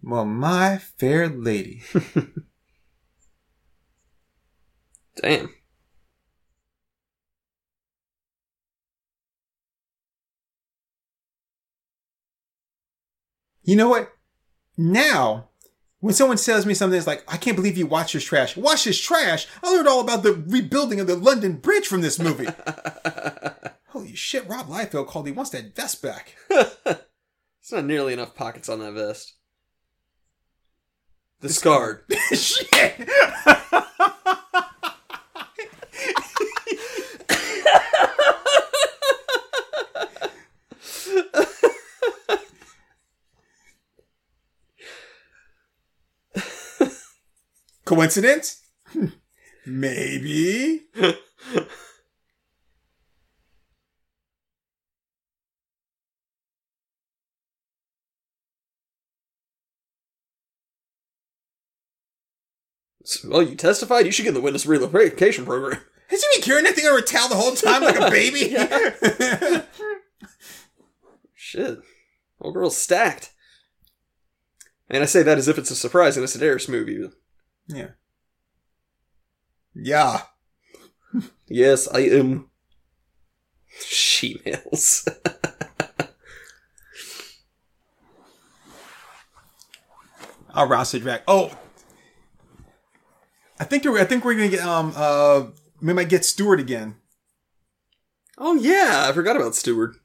well, my fair lady. [laughs] Damn. You know what? Now, when someone tells me something that's like, I can't believe you watched this trash. Watch this trash. I learned all about the rebuilding of the London Bridge from this movie. [laughs] Holy shit, Rob Liefeld called he wants that vest back. [laughs] It's not nearly enough pockets on that vest. Discard. [laughs] shit. [laughs] Coincidence? Maybe. Well, you testified. You should get the witness relocation program. Has he been carrying that thing over a towel the whole time like a [laughs] baby? [laughs] Shit. Old girl's stacked. And I say that as if it's a surprise in a Sidaris movie. yeah. Yeah. Yes, I am. She-males. Oh, Ross Drag. Oh, I think we're, I think we're gonna get um uh we might get Stewart again. oh yeah, I forgot about Stewart.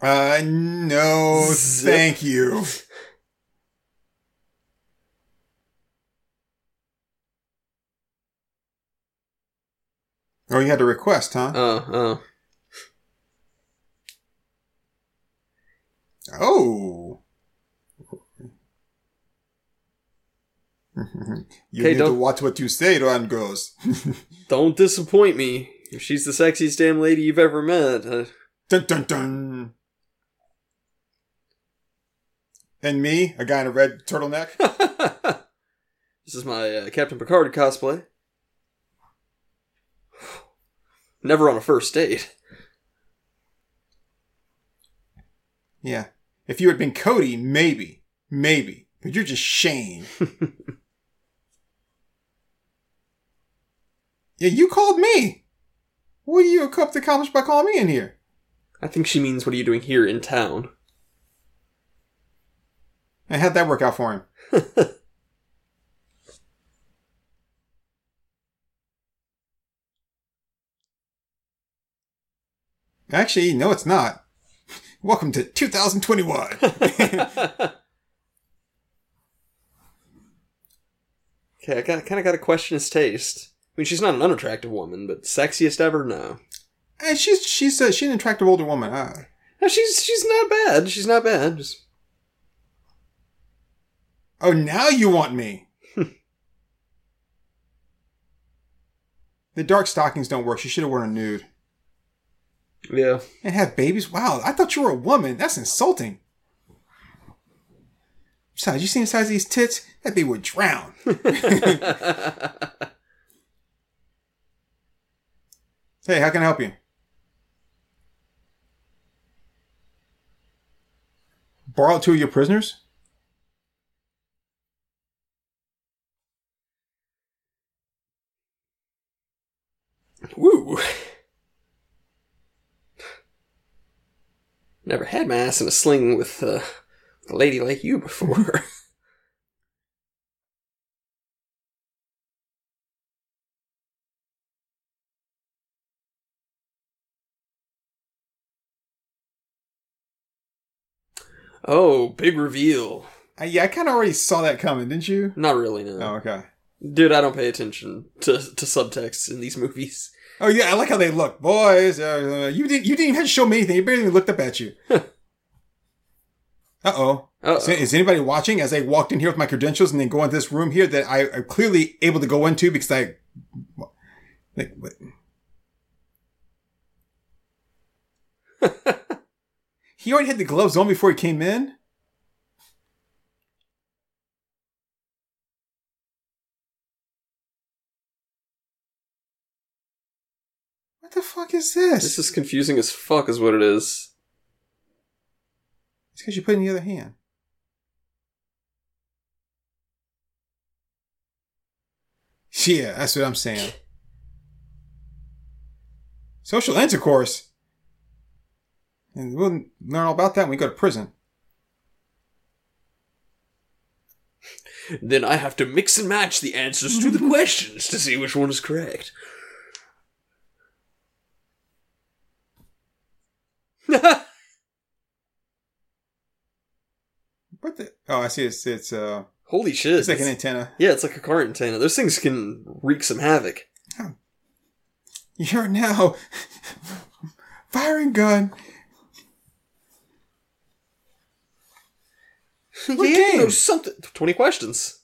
Uh, no, Zip. thank you. Oh, you had a request, huh? Oh, oh. Oh. you Okay, need to watch what you say, Ron goes. [laughs] Don't disappoint me. If she's the sexiest damn lady you've ever met. Uh, dun dun dun. And me, a guy in a red turtleneck. [laughs] this is my uh, Captain Picard cosplay. [sighs] Never on a first date. yeah. If you had been Cody, maybe. Maybe. But you're just Shane. [laughs] yeah, you called me. What do you accomplish by calling me in here? I think she means, what are you doing here in town? And how'd that work out for him? [laughs] Actually, no, it's not. Welcome to 2021. [laughs] Okay, I kind of got to question his taste. I mean, she's not an unattractive woman, but sexiest ever? No. and she's she's uh, she's an attractive older woman. Uh, No, she's she's not bad. She's not bad. Just oh, now you want me? [laughs] the dark stockings don't work. She should have worn a nude yeah. and have babies. Wow, I thought you were a woman. That's insulting. Besides, you see the size of these tits? That baby would drown. [laughs] Hey, how can I help you? Borrow two of your prisoners? Woo. Never had my ass in a sling with uh, a lady like you before. [laughs] oh, big reveal. Uh, yeah, I kind of already saw that coming, didn't you? Not really, no. Oh, okay. Dude, I don't pay attention to, to subtext in these [laughs] movies. Oh yeah, I like how they look, boys. Uh, you didn't. You didn't even have to show me anything. You barely even looked up at you. uh oh. Is, is anybody watching as I walked in here with my credentials and then go into this room here that I, I'm clearly able to go into because I. Like, what? [laughs] he already had the gloves on before he came in. The fuck is this? This is confusing as fuck, is what it is. It's because you put it in the other hand. Yeah, that's what I'm saying. Social intercourse. And we'll learn all about that when we go to prison. Then I have to mix and match the answers to the [laughs] questions to see which one is correct. [laughs] What the? Oh, I see. It's it's uh, Holy shit. it's like an antenna. yeah, it's like a car antenna. Those things can wreak some havoc. You're now [laughs] firing gun. [laughs] What yeah, game? something. 20 questions.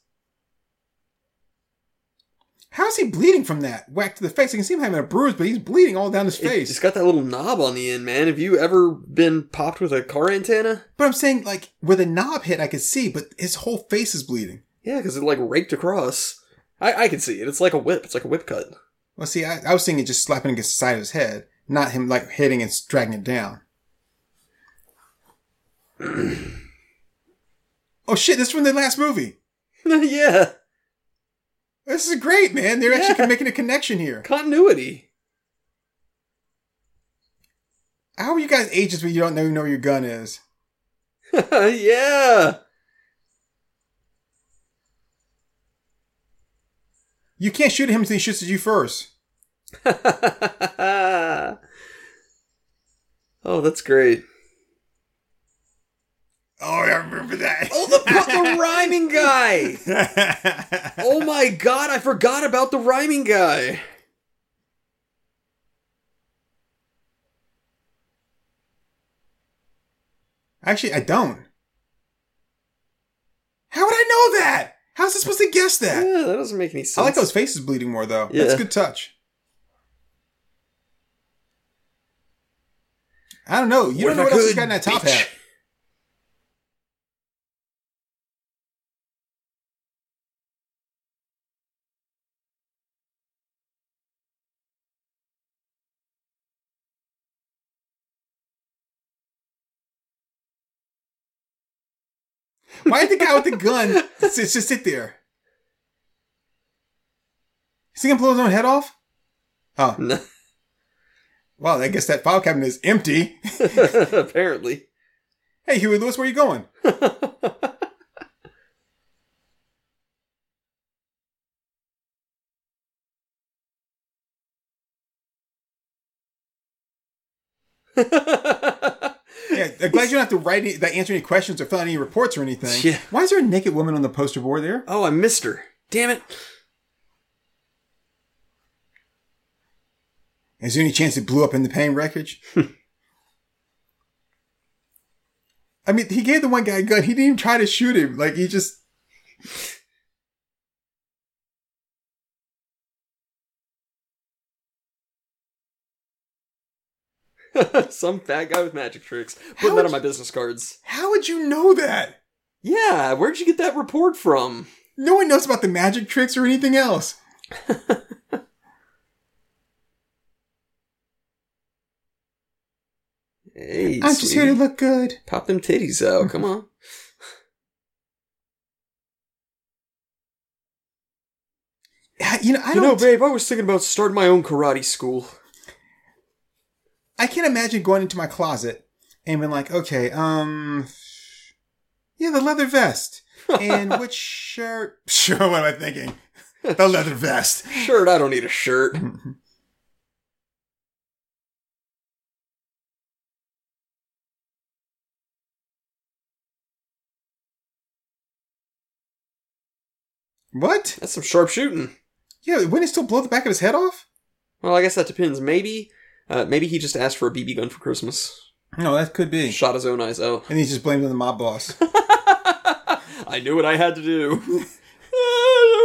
How is he bleeding from that whack to the face? I can see him having a bruise, but he's bleeding all down his face. it's got that little knob on the end, man. Have you ever been popped with a car antenna? but I'm saying, like, where the knob hit, I could see, but his whole face is bleeding. Yeah, because it like raked across. I I can see it. It's like a whip. It's like a whip cut. Well, see, I, I was thinking just slapping against the side of his head, not him like hitting and dragging it down. [clears throat] oh shit! This is from the last movie. [laughs] yeah, This is great, man. They're Yeah. actually making a connection here. continuity. How are you guys agents when you don't know, know where your gun is? [laughs] yeah. You can't shoot him until he shoots at you first. [laughs] oh, that's great. Oh, I remember that. Oh, the, the [laughs] rhyming guy. Oh my god, I forgot about the rhyming guy. Actually, I don't. How would I know that? How's I supposed to guess that? Yeah, that doesn't make any sense. I like those faces bleeding more though. Yeah. That's a good touch. I don't know. You don't know what else he's got in that top hat. Why did the guy with the gun just, just sit there? Is he gonna blow his own head off? Oh, [laughs] No, well, I guess that file cabinet is empty. [laughs] Apparently. Hey, Huey Lewis, where are you going? [laughs] I'm glad you don't have to write any, that answer any questions or fill out any reports or anything. Yeah. Why is there a naked woman on the poster board there? oh, I missed her. Damn it. Is there any chance it blew up in the pain wreckage? Hmm. I mean, he gave the one guy a gun. He didn't even try to shoot him. Like he just. [laughs] Some fat guy with magic tricks. Putting that on my business cards. How would you know that? Yeah, where'd you get that report from? No one knows about the magic tricks or anything else. [laughs] Hey, I'm just here to look good. Pop them titties out. Come on. [laughs] You know, I You don't. know, babe, I was thinking about starting my own karate school. I can't imagine going into my closet and being like, okay, um, yeah, the leather vest. And [laughs] which shirt? [laughs] Sure, what am I thinking? The leather vest. Shirt, I don't need a shirt. [laughs] What? That's some sharp shooting. Yeah, wouldn't it still blow the back of his head off? Well, I guess that depends. Maybe, uh, maybe he just asked for a BB gun for Christmas. No, that could be. Shot his own eyes out. And he's just blaming the mob boss. [laughs] I knew what I had to do. [laughs] there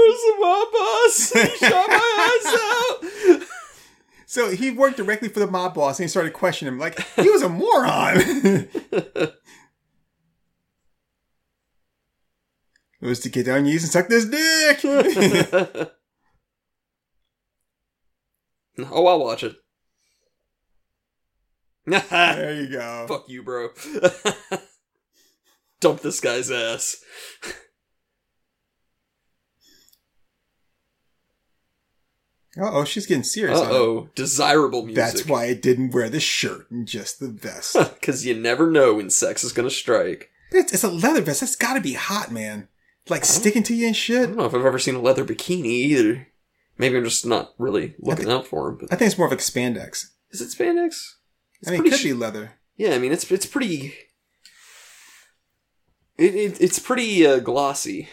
was a mob boss. He shot my eyes out. [laughs] So he worked directly for the mob boss and he started questioning him like he was a moron. it was to get down your knees and suck this dick. oh, I'll watch it. There you go. [laughs] Fuck you, bro. [laughs] Dump this guy's ass. Uh oh, she's getting serious. Uh oh. Desirable music. That's why I didn't wear the shirt and just the vest. [laughs] Because you never know when sex is gonna strike. it's, it's a leather vest. That's got to be hot, man. Like sticking to you and shit. I don't know if I've ever seen a leather bikini either. Maybe I'm just not really looking out for him. But I think it's more of like spandex. is it spandex? It's I mean, it pretty could sh- be leather. Yeah, I mean it's it's pretty. It, it it's pretty uh, glossy.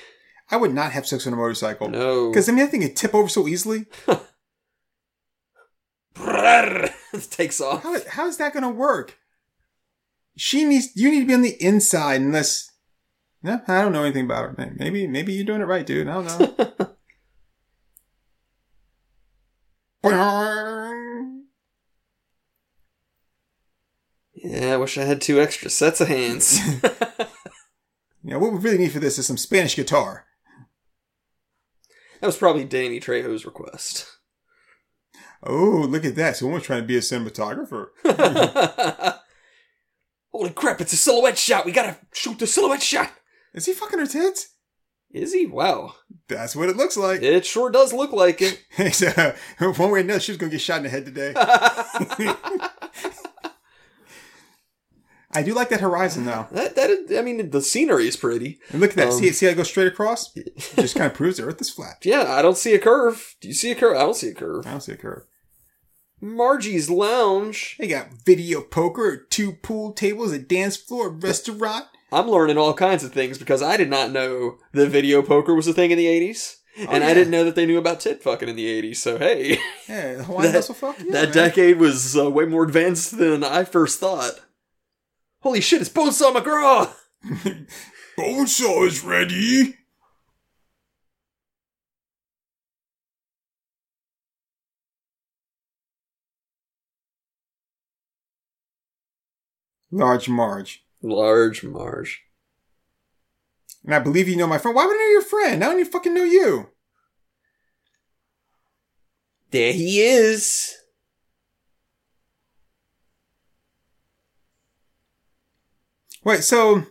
I would not have sex on a motorcycle. No, Because I mean, I think it tip over so easily. [laughs] [laughs] it takes off. How, how is that going to work? She needs. You need to be on the inside, unless. No, I don't know anything about her. Maybe, maybe you're doing it right, dude. I don't know. [laughs] Yeah, I wish I had two extra sets of hands. [laughs] yeah, what we really need for this is some Spanish guitar. that was probably Danny Trejo's request. Oh, look at that. Someone's trying to be a cinematographer. [laughs] Holy crap, it's a silhouette shot. We gotta shoot the silhouette shot. Is he fucking her tits? Is he? Wow. That's what it looks like. It sure does look like it. [laughs] so, one way or another, she was going to get shot in the head today. I do like that horizon, though. That that is, I mean, the scenery is pretty. And look at that. Um, see, see how it goes straight across? [laughs] It Just kind of proves the Earth is flat. Yeah, I don't see a curve. Do you see a curve? I don't see a curve. I don't see a curve. Margie's Lounge. They got video poker, two pool tables, a dance floor, a restaurant. I'm learning all kinds of things because I did not know that video poker was a thing in the 80s. and I didn't know that they knew about tit fucking in the 80s. So, hey, Yeah, Hawaiian [laughs] That- muscle fuck. Yeah, that man. decade was uh, way more advanced than I first thought. Holy shit, it's Bonesaw McGraw! [laughs] Bonesaw is ready. Large Marge. Large Marge. And I believe you know my friend. Why would I know your friend? I don't even fucking know you. There he is. Wait, so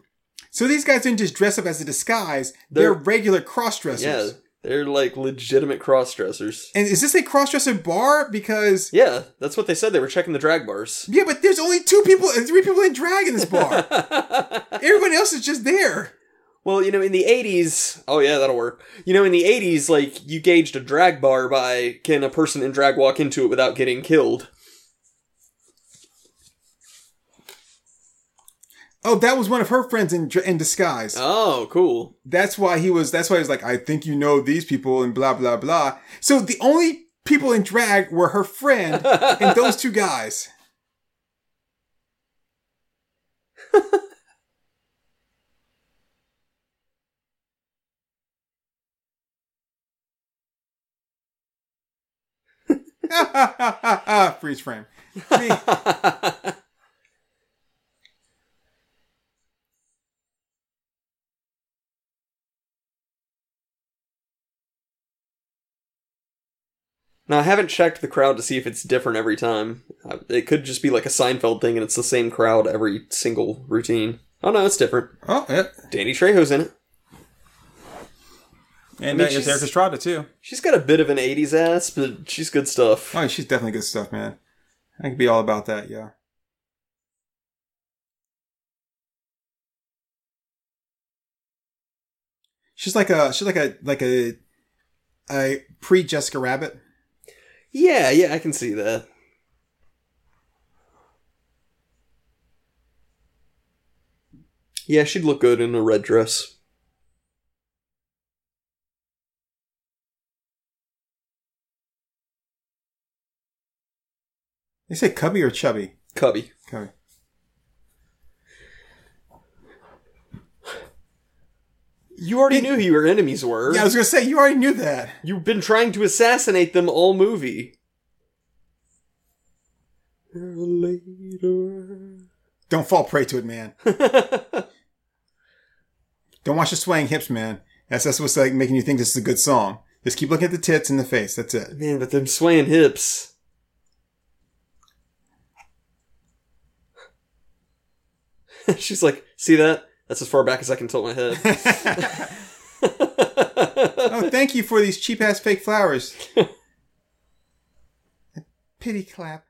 so these guys didn't just dress up as a disguise. They're, They're- regular cross dressers. Yeah, they're like legitimate cross dressers. And is this a cross dresser bar? Because Yeah, that's what they said. They were checking the drag bars. yeah, but there's only two people and three people in drag in this bar. [laughs] Everyone else is just there. Well, you know, in the 80s, oh yeah, that'll work. You know, in the 80s, like, you gauged a drag bar by can a person in drag walk into it without getting killed? Oh, that was one of her friends in in disguise. Oh, cool. That's why he was. That's why he was like, I think you know these people and blah blah blah. So the only people in drag were her friend [laughs] and those two guys. [laughs] [laughs] Freeze frame. Now, I haven't checked the crowd to see if it's different every time. Uh, It could just be like a Seinfeld thing and it's the same crowd every single routine. Oh no, it's different. oh, yeah. Danny Trejo's in it. And mean, uh, she's- there's Erik Estrada too. She's got a bit of an 80s ass, but she's good stuff. Oh, she's definitely good stuff, man. I could be all about that, yeah. She's like a she's like a like a a pre Jessica Rabbit. Yeah, yeah, I can see that. Yeah, she'd look good in a red dress. They say cubby or chubby? Cubby. Cubby. You already knew who your enemies were. Yeah, I was gonna say you already knew that. You've been trying to assassinate them all movie. Later. Don't fall prey to it, man. [laughs] Don't watch the swaying hips, man. That's that's what's like making you think this is a good song. Just keep looking at the tits and the face. That's it. Man, but them swaying hips. [laughs] She's like, see that? That's as far back as I can tilt my head. [laughs] oh, thank you for these cheap ass fake flowers. [laughs] Pity clap.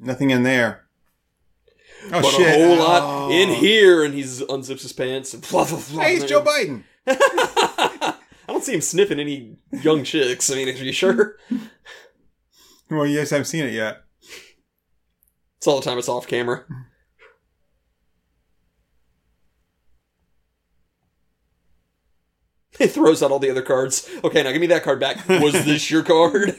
Nothing in there. Oh but shit! a whole lot Oh. in here, and he's unzips his pants and blah blah blah. Hey, it's Joe Biden. [laughs] I don't see him sniffing any young chicks. I mean, are you sure? Well, you guys haven't seen it yet. It's all the time it's off camera. [laughs] He throws out all the other cards. Okay, now give me that card back. Was [laughs] this your card?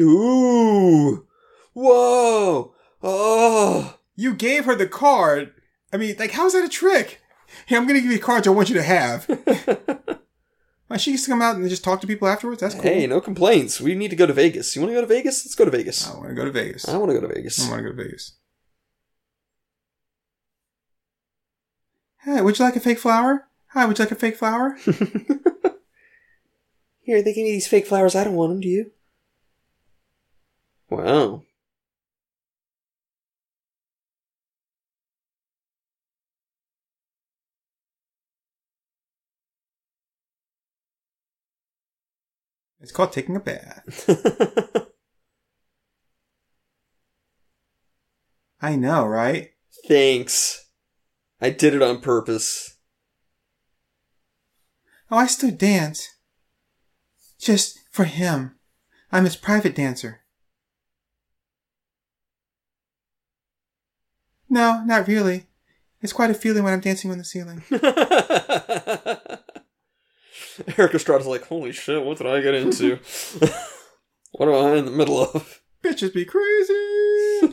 Ooh. Whoa! Oh! You gave her the card. I mean, like, how's that a trick? Hey, I'm gonna give you cards I want you to have. [laughs] Why she gets to come out and just talk to people afterwards? That's cool. Hey, no complaints. We need to go to Vegas. You want to go to Vegas? Let's go to Vegas. I want to go to Vegas. I want to go to Vegas. I want to go to Vegas. Hey, would you like a fake flower? Hi, would you like a fake flower? [laughs] Here, they give me these fake flowers. I don't want them. Do you? Wow. It's called taking a bath. [laughs] I know, right? Thanks. I did it on purpose. Oh, I still dance. Just for him. I'm his private dancer. No, not really. It's quite a feeling when I'm dancing on the ceiling. [laughs] [laughs] Erik Estrada's like, holy shit, what did I get into? [laughs] what am I in the middle of? Bitches be crazy! [laughs]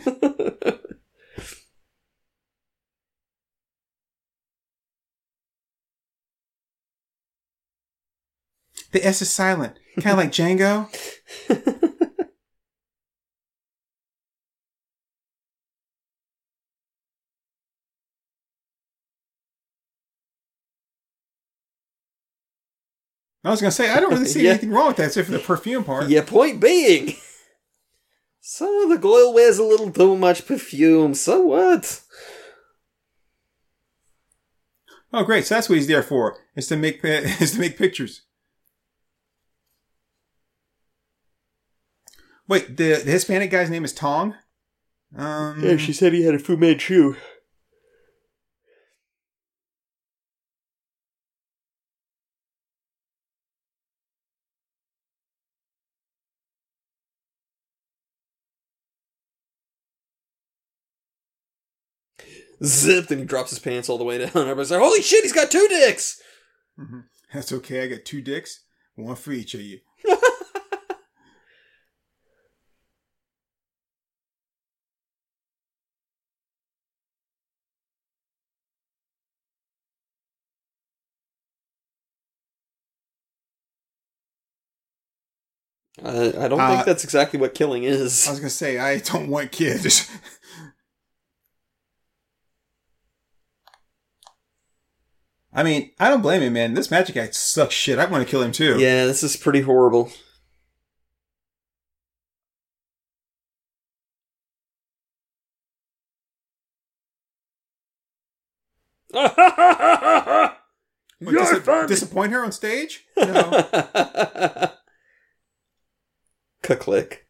the S is silent, kind of like Django. I was gonna say I don't really see [laughs] Yeah. anything wrong with that, except for the perfume part. yeah, point being. So the girl wears a little too much perfume, so what? Oh, great! So that's what he's there for. Is to make [laughs] is to make pictures. Wait, the, the Hispanic guy's name is Tong. Um, yeah, she said he had a Fu Manchu. Zipped and he drops his pants all the way down. [laughs] Everybody's like, holy shit, he's got two dicks! mhm. That's okay. I got two dicks, one for each of you. [laughs] I, I don't Uh, think that's exactly what killing is. I was gonna say I don't want kids. [laughs] I mean, I don't blame him, man. This magic guy sucks shit. I want to kill him too. Yeah, this is pretty horrible. [laughs] What, You're dis- funny. disappoint her on stage? [laughs] No. Click.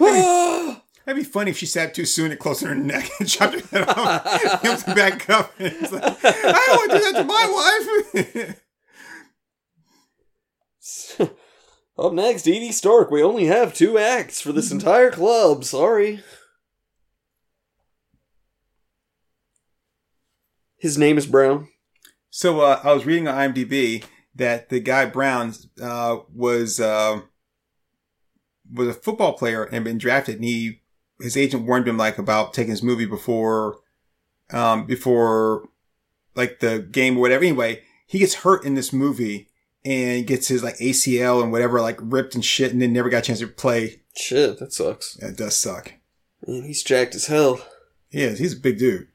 Ah! That'd be funny if she sat too soon and closed her neck and [laughs] chopped her head off. Comes back up. [laughs] It's like, I don't want to do that to my wife. [laughs] Up next, Edie Stark. We only have two acts for this entire club. Sorry. His name is Brown. so uh, I was reading on IMDb that the guy Brown uh, was uh, was a football player and been drafted, and he his agent warned him like about taking his movie before um, before like the game or whatever. Anyway, he gets hurt in this movie and gets his like ACL and whatever like ripped and shit, and then never got a chance to play. Shit, that sucks. That does suck. Man, he's jacked as hell. He is. He's a big dude.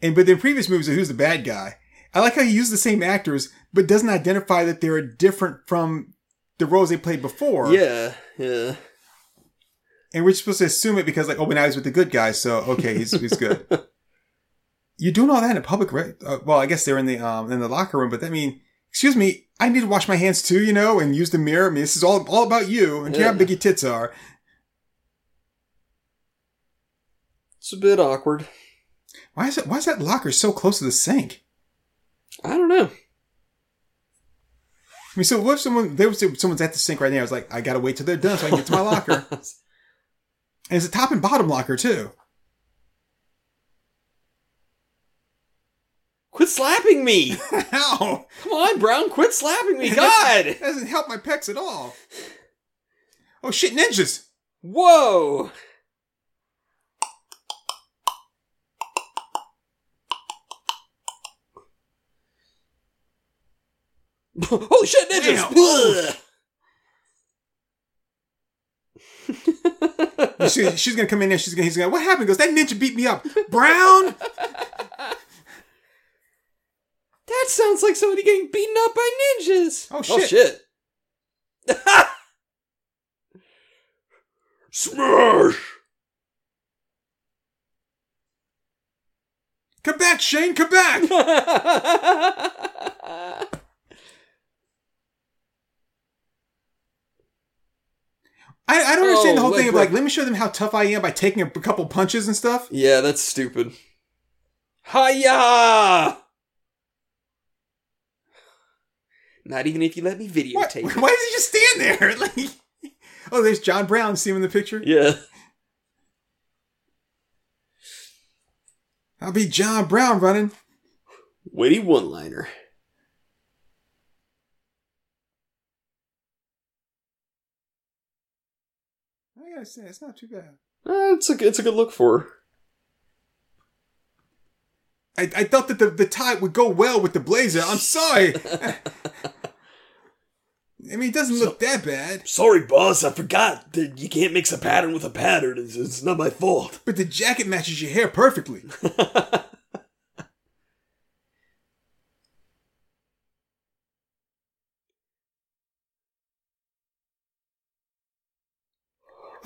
And but in previous movies, who's the bad guy? I like how he used the same actors, but doesn't identify that they're different from the roles they played before. Yeah, yeah. And we're supposed to assume it because, like, oh, I was with the good guys, so okay, he's he's good. [laughs] You're doing all that in a public, re- uh, well, I guess they're in the um in the locker room, but I mean, excuse me, I need to wash my hands too, you know, and use the mirror. I mean, this is all all about you, and know how big your tits are. It's a bit awkward. Why is it? Why is that locker so close to the sink? I don't know mean, so what if someone they would say someone's at the sink right now? I was like, I gotta wait till they're done so I can get to my [laughs] locker. and it's a top and bottom locker too. Quit slapping me! [laughs] How? Come on, Brown, quit slapping me! [laughs] God! that doesn't help my pecs at all. Oh shit, ninjas! Whoa! [laughs] Holy shit, ninjas! She, [laughs] she's gonna come in there. She's gonna. He's gonna. What happened? He Goes that ninja beat me up. Brown. that sounds like somebody getting beaten up by ninjas. Oh, Oh shit. shit. [laughs] Smash! Come back, Shane. Come back. I, I don't understand the Oh, whole like, thing of like, let me show them how tough I am by taking a couple punches and stuff. yeah, that's stupid. Hiya! Not even if you let me videotape. [laughs] Why does he just stand there? [laughs] Like, oh, there's John Brown. See him in the picture. Yeah. I'll be John Brown running. Witty one liner. I gotta say, it's not too bad. Uh, it's a it's a good look for her. I, I thought that the, the tie would go well with the blazer. I'm sorry. [laughs] I mean, it doesn't look that bad, Sorry, boss. I forgot that you can't mix a pattern with a pattern. It's, it's not my fault. but the jacket matches your hair perfectly. [laughs]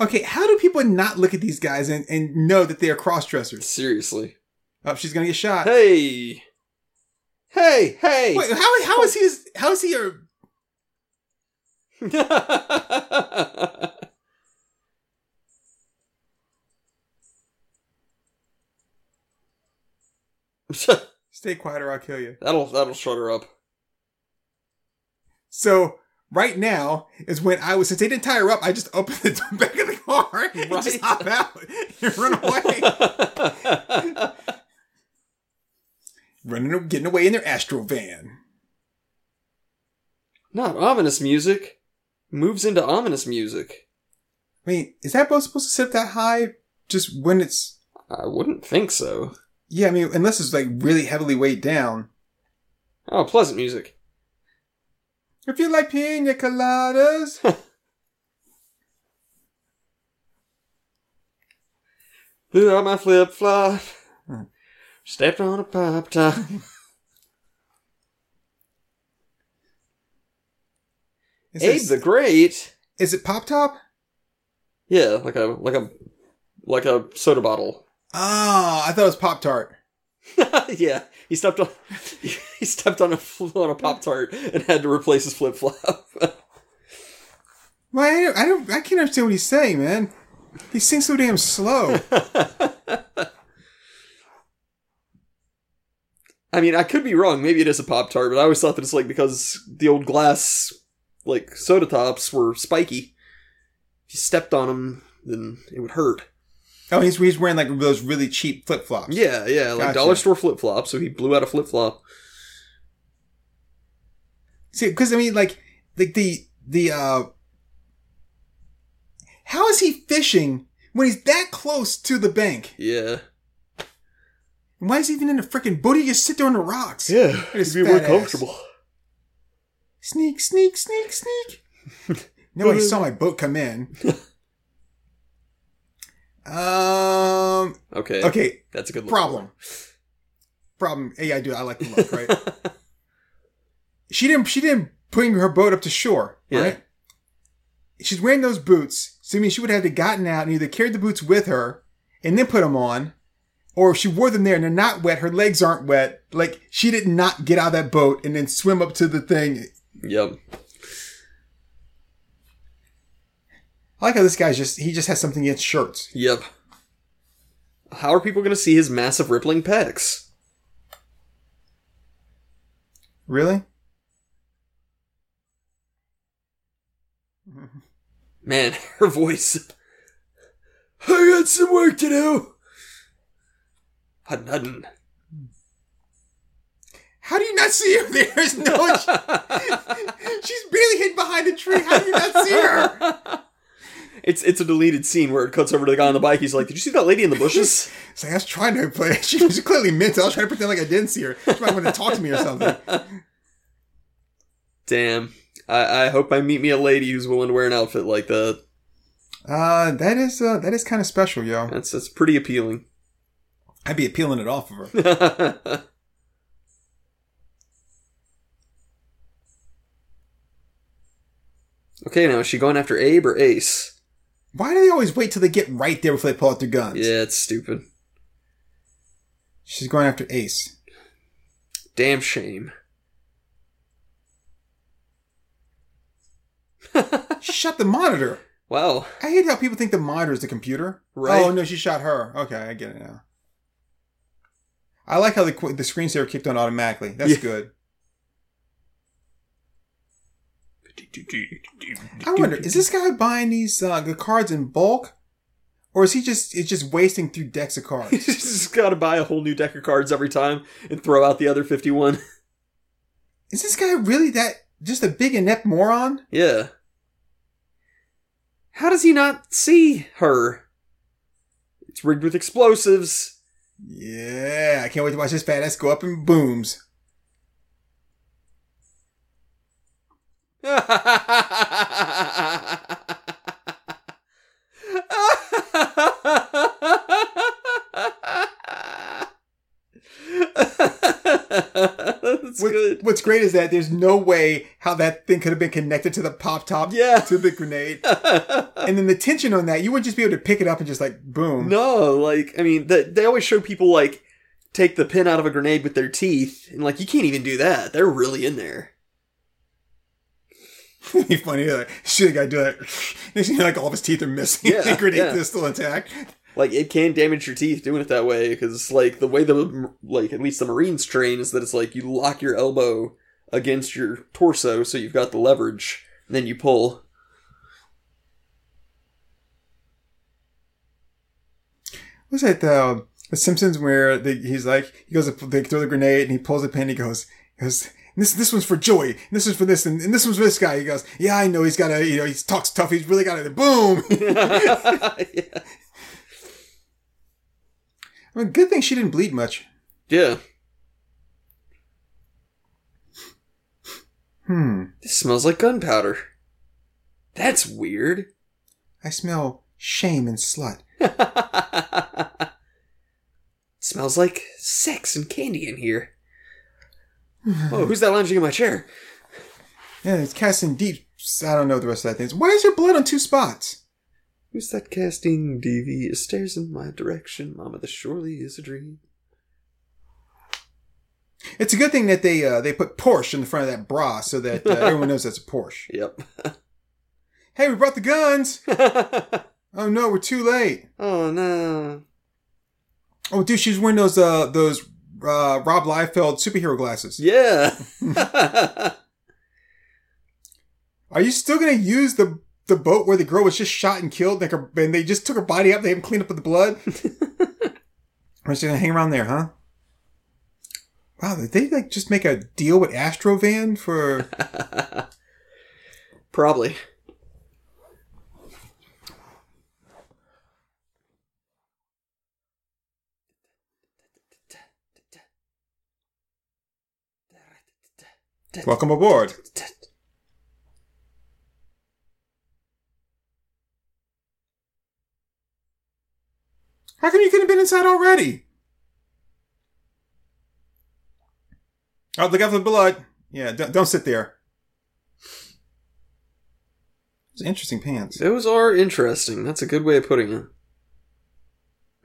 Okay, how do people not look at these guys and, and know that they are cross dressers? Seriously. Oh, she's gonna get shot. Hey. Hey, hey. Wait, how, how is he? How is he a? [laughs] Stay quiet or I'll kill you. that'll that'll shut her up. So right now is when I was since they didn't tie her up, I just opened the [laughs] back of the car and Right. just hop out and run away, [laughs] running, getting away in their Astro van. Not ominous music. Moves into ominous music. I mean, is that boat supposed to sit that high? Just when it's I wouldn't think so. yeah, I mean, unless it's like really heavily weighed down. Oh, pleasant music. If you like pina coladas, [laughs] Blew out my flip flop. Stepped on a pop top. is, Abe this- the Great. is it pop top? Yeah, like a like a like a soda bottle. Oh, I thought it was pop tart. [laughs] yeah, he stepped on he stepped on a on a pop tart and had to replace his flip flop. Well, I don't, I can't understand what he's saying, man. He sings so damn slow. [laughs] I mean, I could be wrong. Maybe it is a pop tart, but I always thought that it's like because the old glass like soda tops were spiky. If you stepped on them, then it would hurt. Oh, he's he's wearing like those really cheap flip flops. Yeah, yeah, like Gotcha. dollar store flip flop. So he blew out a flip flop. See, because I mean, like, like the the uh, how is he fishing when he's that close to the bank? Yeah, And why is he even in a freaking boat? He just sit there on the rocks. yeah, His it'd be more fat ass. comfortable. Sneak, sneak, sneak, sneak. [laughs] Nobody saw my boat come in. Um. Okay, Okay. that's a good look. Problem. Problem. Yeah, I do. I like the look. Right. [laughs] she didn't. She didn't bring her boat up to shore. Yeah. Right. She's wearing those boots, so I mean, she would have to gotten out and either carried the boots with her and then put them on, or if she wore them there and they're not wet, her legs aren't wet. Like she did not get out of that boat and then swim up to the thing. Yep. I like how this guy's just he just has something against shirts. Yep. How are people going to see his massive rippling pecs? Really? Man, [laughs] her voice. I got some work to do. Hudden, hudden. How do you not see her? [laughs] There's no. [laughs] she's barely hidden behind a tree. How do you not see her? It's it's a deleted scene where it cuts over to the guy on the bike. He's like, "Did you see that lady in the bushes?" It's like I was trying to play. She was clearly mental. I was trying to pretend like I didn't see her. She might want to talk to me or something. Damn. I, I hope I meet me a lady who's willing to wear an outfit like that. Uh, that is uh, that is kind of special, yo. That's that's pretty appealing. [laughs] I'd be appealing it off of her. okay, now is she going after Abe or Ace? Why do they always wait till they get right there before they pull out their guns? Yeah, it's stupid. She's going after Ace. Damn shame. Shut the monitor. Wow. I hate how people think the monitor is the computer. Right. Oh no, she shot her. Okay, I get it now. I like how the the screensaver kicked on automatically. That's Yeah. good. I wonder, is this guy buying these uh, the cards in bulk, or is he just is just wasting through decks of cards? [laughs] He's just got to buy a whole new deck of cards every time and throw out the other 51. is this guy really that just a big inept moron? Yeah. How does he not see her? It's rigged with explosives. Yeah, I can't wait to watch this badass go up in booms. [laughs] That's What- good. What's great is that there's no way how that thing could have been connected to the pop top Yeah. to the grenade. [laughs] and then the tension on that, you wouldn't just be able to pick it up and just like boom. no, like, I mean, the, they always show people, like, take the pin out of a grenade with their teeth, and, like, you can't even do that. They're really in there. It'd [laughs] be funny. Like, shit, I do that. Next thing you know, like all of his teeth are missing. Yeah, [laughs] the grenade yeah. is still intact. Like, it can damage your teeth doing it that way, because, like, the way the, like, at least the Marines train is that it's like you lock your elbow against your torso, so you've got the leverage, and then you pull. Was that the the Simpsons where he's like he goes to they throw the grenade and he pulls the pin. He goes he goes. This this one's for Joey. And this is for this, and, and this one's for this guy. He goes, yeah, I know. He's got a, you know, he talks tough. He's really got it. Boom. [laughs] [laughs] yeah. I mean, good thing she didn't bleed much. Yeah. Hmm. This smells like gunpowder. That's weird. [laughs] I smell shame and slut. smells like sex and candy in here. [sighs] Oh, who's that lounging in my chair? Yeah, it's casting deep. I don't know the rest of that thing. Why is there blood on two spots? Who's that casting DV? Stares in my direction. Mama, this surely is a dream. It's a good thing that they uh, they put Porsche in the front of that bra so that uh, [laughs] everyone knows that's a Porsche. Yep. Hey, we brought the guns. [laughs] Oh no, we're too late. oh no. Oh, dude, she's wearing those uh those uh Rob Liefeld superhero glasses. Yeah. [laughs] Are you still gonna use the the boat where the girl was just shot and killed? Like, her, and they just took her body up. They haven't cleaned up with the blood. [laughs] Is she gonna hang around there, huh? Wow, did they like just make a deal with Astrovan for? [laughs] Probably. Welcome aboard. How come you couldn't have been inside already? Oh, look out for the blood. Yeah, don't, don't sit there. It's interesting pants. Those are interesting. That's a good way of putting it.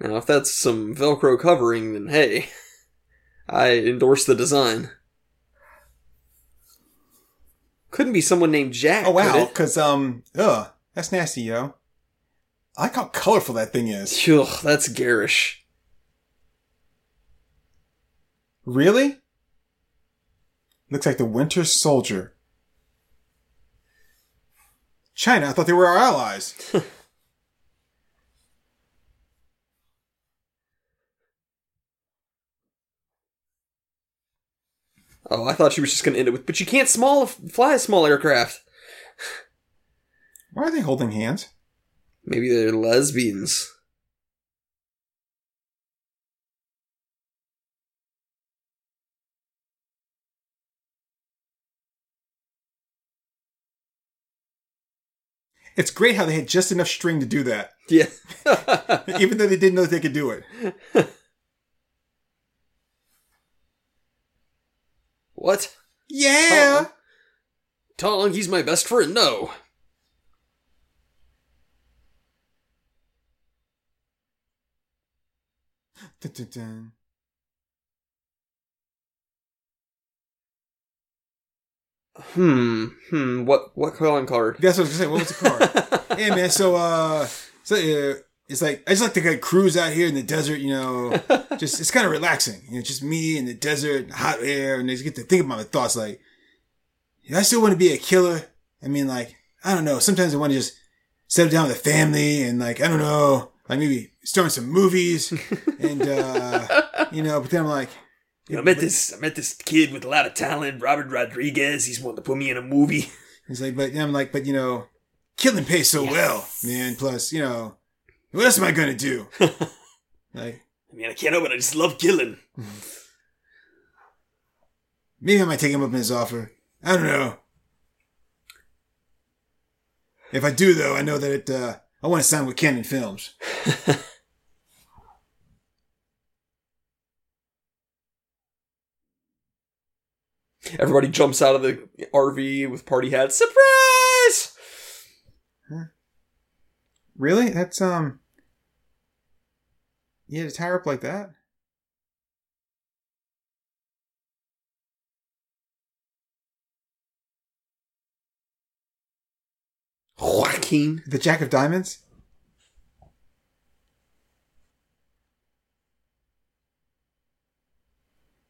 Now, if that's some Velcro covering, then hey, [laughs] I endorse the design. Couldn't be someone named Jack. Oh wow, because um, ugh, that's nasty, yo. I like how colorful that thing is. Ugh, that's garish. Really? Looks like the Winter Soldier. China, I thought they were our allies. [laughs] Oh, I thought she was just going to end it with, but you can't small fly a small aircraft. Why are they holding hands? Maybe they're lesbians. It's great how they had just enough string to do that, Yeah. [laughs] even though they didn't know they could do it. what? Yeah. Oh. Tong, he's my best friend. No. Dun, dun, dun. Hmm. Hmm. What? What calling card? That's what I was gonna say. What was the car? hey [laughs] man, so uh, so uh, it's like I just like to of cruise out here in the desert. You know, [laughs] just it's kind of relaxing. You know, just me in the desert, hot air, and I just get to think about my thoughts. Like, yeah, I still want to be a killer. I mean, like, I don't know. Sometimes I want to just settle down with a family and like I don't know, like maybe starting some movies and uh, [laughs] you know. But then I'm like, I met this. I met this kid with a lot of talent, Robert Rodriguez. He's wanting to put me in a movie. He's like, but I'm like, but you know, killing pays so well, man. Plus, you know, what else am I gonna do? [laughs] like, I mean, I can't help it. I just love killing. [laughs] maybe I might take him up on his offer. I don't know. If I do, though, I know that it, uh, I want to sign with Cannon Films. [laughs] Everybody jumps out of the RV with party hats. Surprise! Really? That's um. You had to tie her up like that? Joaquin. The Jack of Diamonds?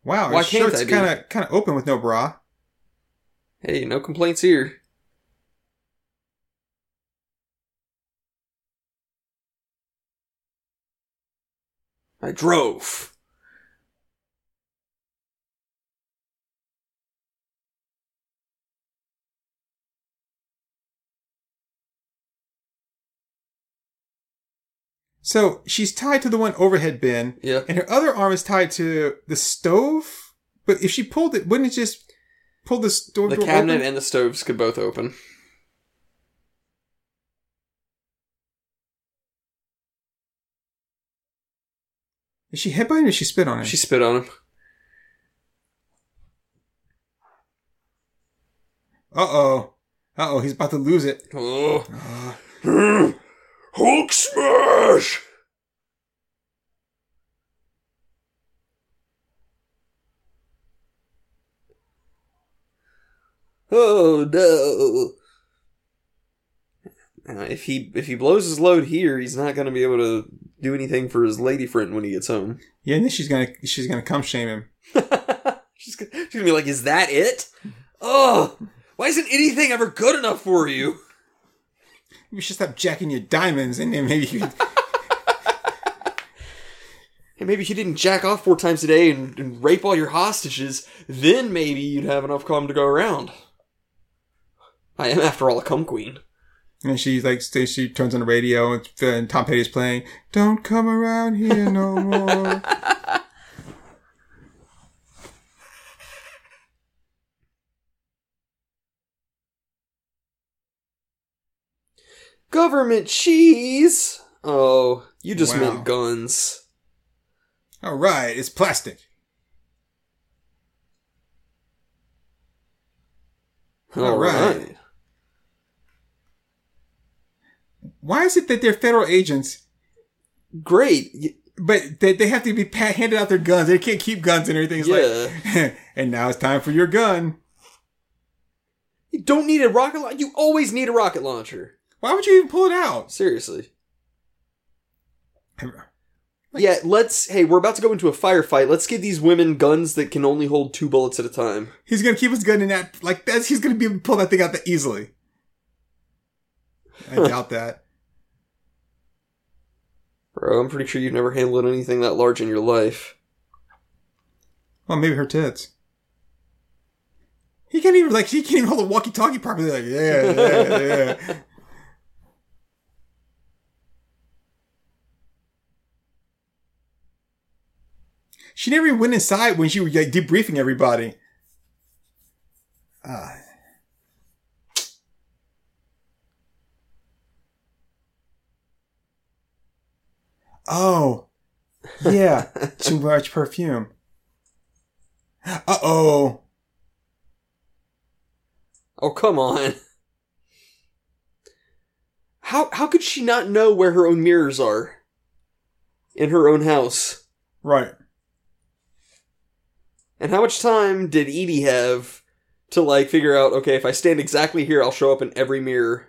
Wow, Why his can't shirt's kind of kind of open with no bra. Hey, no complaints here. I drove. So she's tied to the one overhead bin, Yeah. and her other arm is tied to the stove. But if she pulled it, wouldn't it just pull the stove The cabinet open? and the stoves could both open. Is she headbutting or she spit on it? She spit on him. Uh oh. Uh oh, he's about to lose it. Oh. Uh, [sighs] [sighs] [sighs] Hulk smash! Oh no! If he if he blows his load here, he's not going to be able to do anything for his lady friend when he gets home. yeah, and then she's gonna she's gonna come shame him. [laughs] she's, gonna, she's gonna be like, "Is that it? Oh, why isn't anything ever good enough for you?" You should stop jacking your diamonds, and then maybe you could. [laughs] Hey, maybe if you didn't jack off four times a day and, and rape all your hostages, then maybe you'd have enough cum to go around. I am, after all, a cum queen. And she like she turns on the radio and, uh, and Tom Petty's playing. Don't come around here no more. [laughs] Government cheese! Oh, you just Wow. meant guns. All right, it's plastic. All right. Why is it that they're federal agents, Great. But they, they have to be handed out their guns? They can't keep guns and everything. It's Yeah. like, [laughs] and now it's time for your gun. You don't need a rocket launcher. You always need a rocket launcher. Why would you even pull it out? Seriously. Yeah, let's. Hey, we're about to go into a firefight. Let's give these women guns that can only hold two bullets at a time. He's gonna keep his gun in that like that's he's gonna be able to pull that thing out that easily. I [laughs] doubt that. Bro, I'm pretty sure you've never handled anything that large in your life. Well, maybe her tits. He can't even like he can't even hold a walkie-talkie properly. Like yeah, yeah, yeah. [laughs] She never even went inside when she was like debriefing everybody. Ah. Oh, yeah, [laughs] too much perfume. Uh oh. Oh, come on. How how could she not know where her own mirrors are? In her own house. Right. And how much time did Edie have to like figure out, okay, if I stand exactly here, I'll show up in every mirror.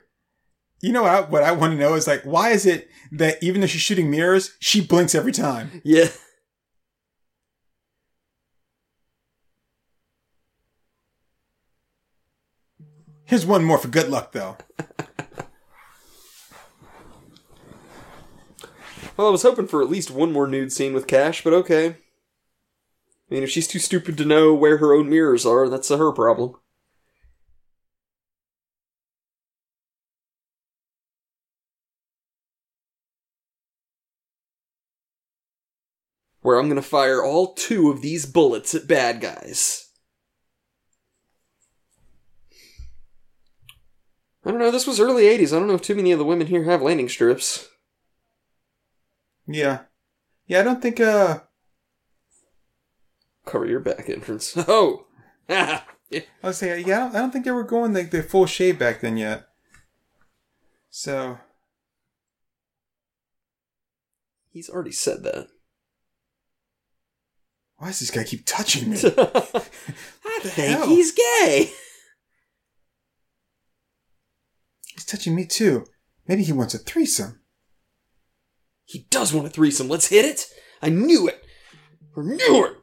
You know what I, what I want to know is like, why is it that even though she's shooting mirrors, she blinks every time? Yeah. Here's one more for good luck, though. [laughs] Well, I was hoping for at least one more nude scene with Cash, but okay. I mean, if she's too stupid to know where her own mirrors are, that's her problem. Where I'm gonna fire all two of these bullets at bad guys. I don't know, this was early 80s. I don't know if too many of the women here have landing strips. Yeah. Yeah, I don't think, uh, Cover your back entrance. [laughs] Oh! I was saying, yeah, I don't, I don't think they were going like the full shave back then yet. So, He's already said that. why does this guy keep touching me? [laughs] I think hell? he's gay. He's touching me too. Maybe he wants a threesome. He does want a threesome. Let's hit it. I knew it. I knew it.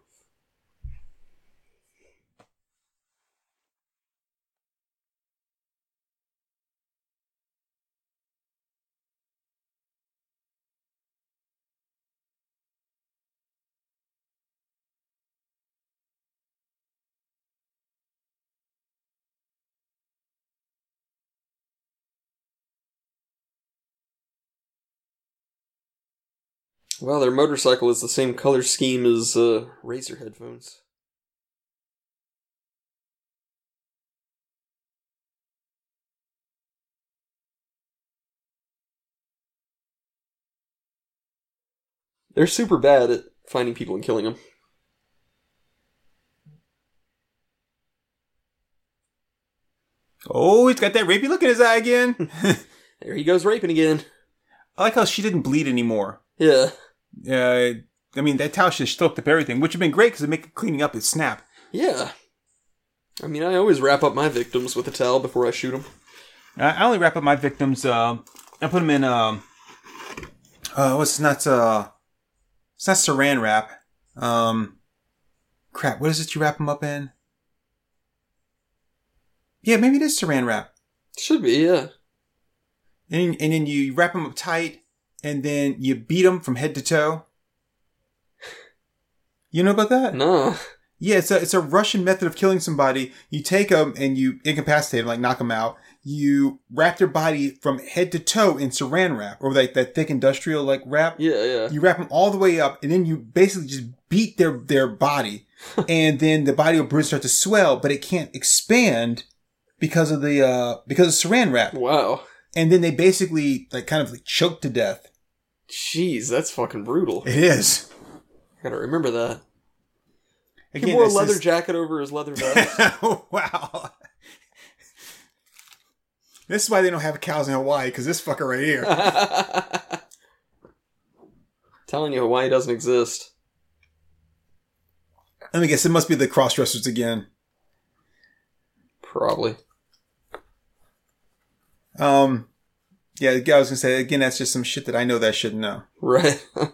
Well, their motorcycle is the same color scheme as uh, Razer headphones. They're super bad at finding people and killing them. Oh, he's got that rapey look in his eye again. [laughs] There he goes raping again. I like how she didn't bleed anymore. Yeah. Uh, I mean, that towel just soaked up everything, which would have been great because it make cleaning up is snap. Yeah. I mean, I always wrap up my victims with a towel before I shoot them. I I only wrap up my victims. Uh, I put them in. Um, uh, what's not? Uh, it's not Saran wrap. Um, crap. What is it you wrap them up in? Yeah, maybe it is Saran wrap. Should be, yeah. And and then you wrap them up tight, and then you beat them from head to toe. You know about that? No. Yeah, it's a it's a Russian method of killing somebody. You take them and you incapacitate them, like knock them out. You wrap their body from head to toe in Saran wrap, or like that thick industrial like wrap. Yeah, yeah. You wrap them all the way up, and then you basically just beat their their body, [laughs] and then the body will start to swell, but it can't expand because of the uh because of Saran wrap. Wow. And then they basically like kind of like choke to death. Jeez, that's fucking brutal. It is. I Gotta remember that. He wore a leather is- jacket over his leather vest. Oh [laughs] wow. This is why they don't have cows in Hawaii, because this fucker right here. [laughs] Telling you Hawaii doesn't exist. Let me guess, it must be the cross dressers again. Probably. Um, yeah, I was gonna say again. That's just some shit that I know that I shouldn't know. Right. [laughs]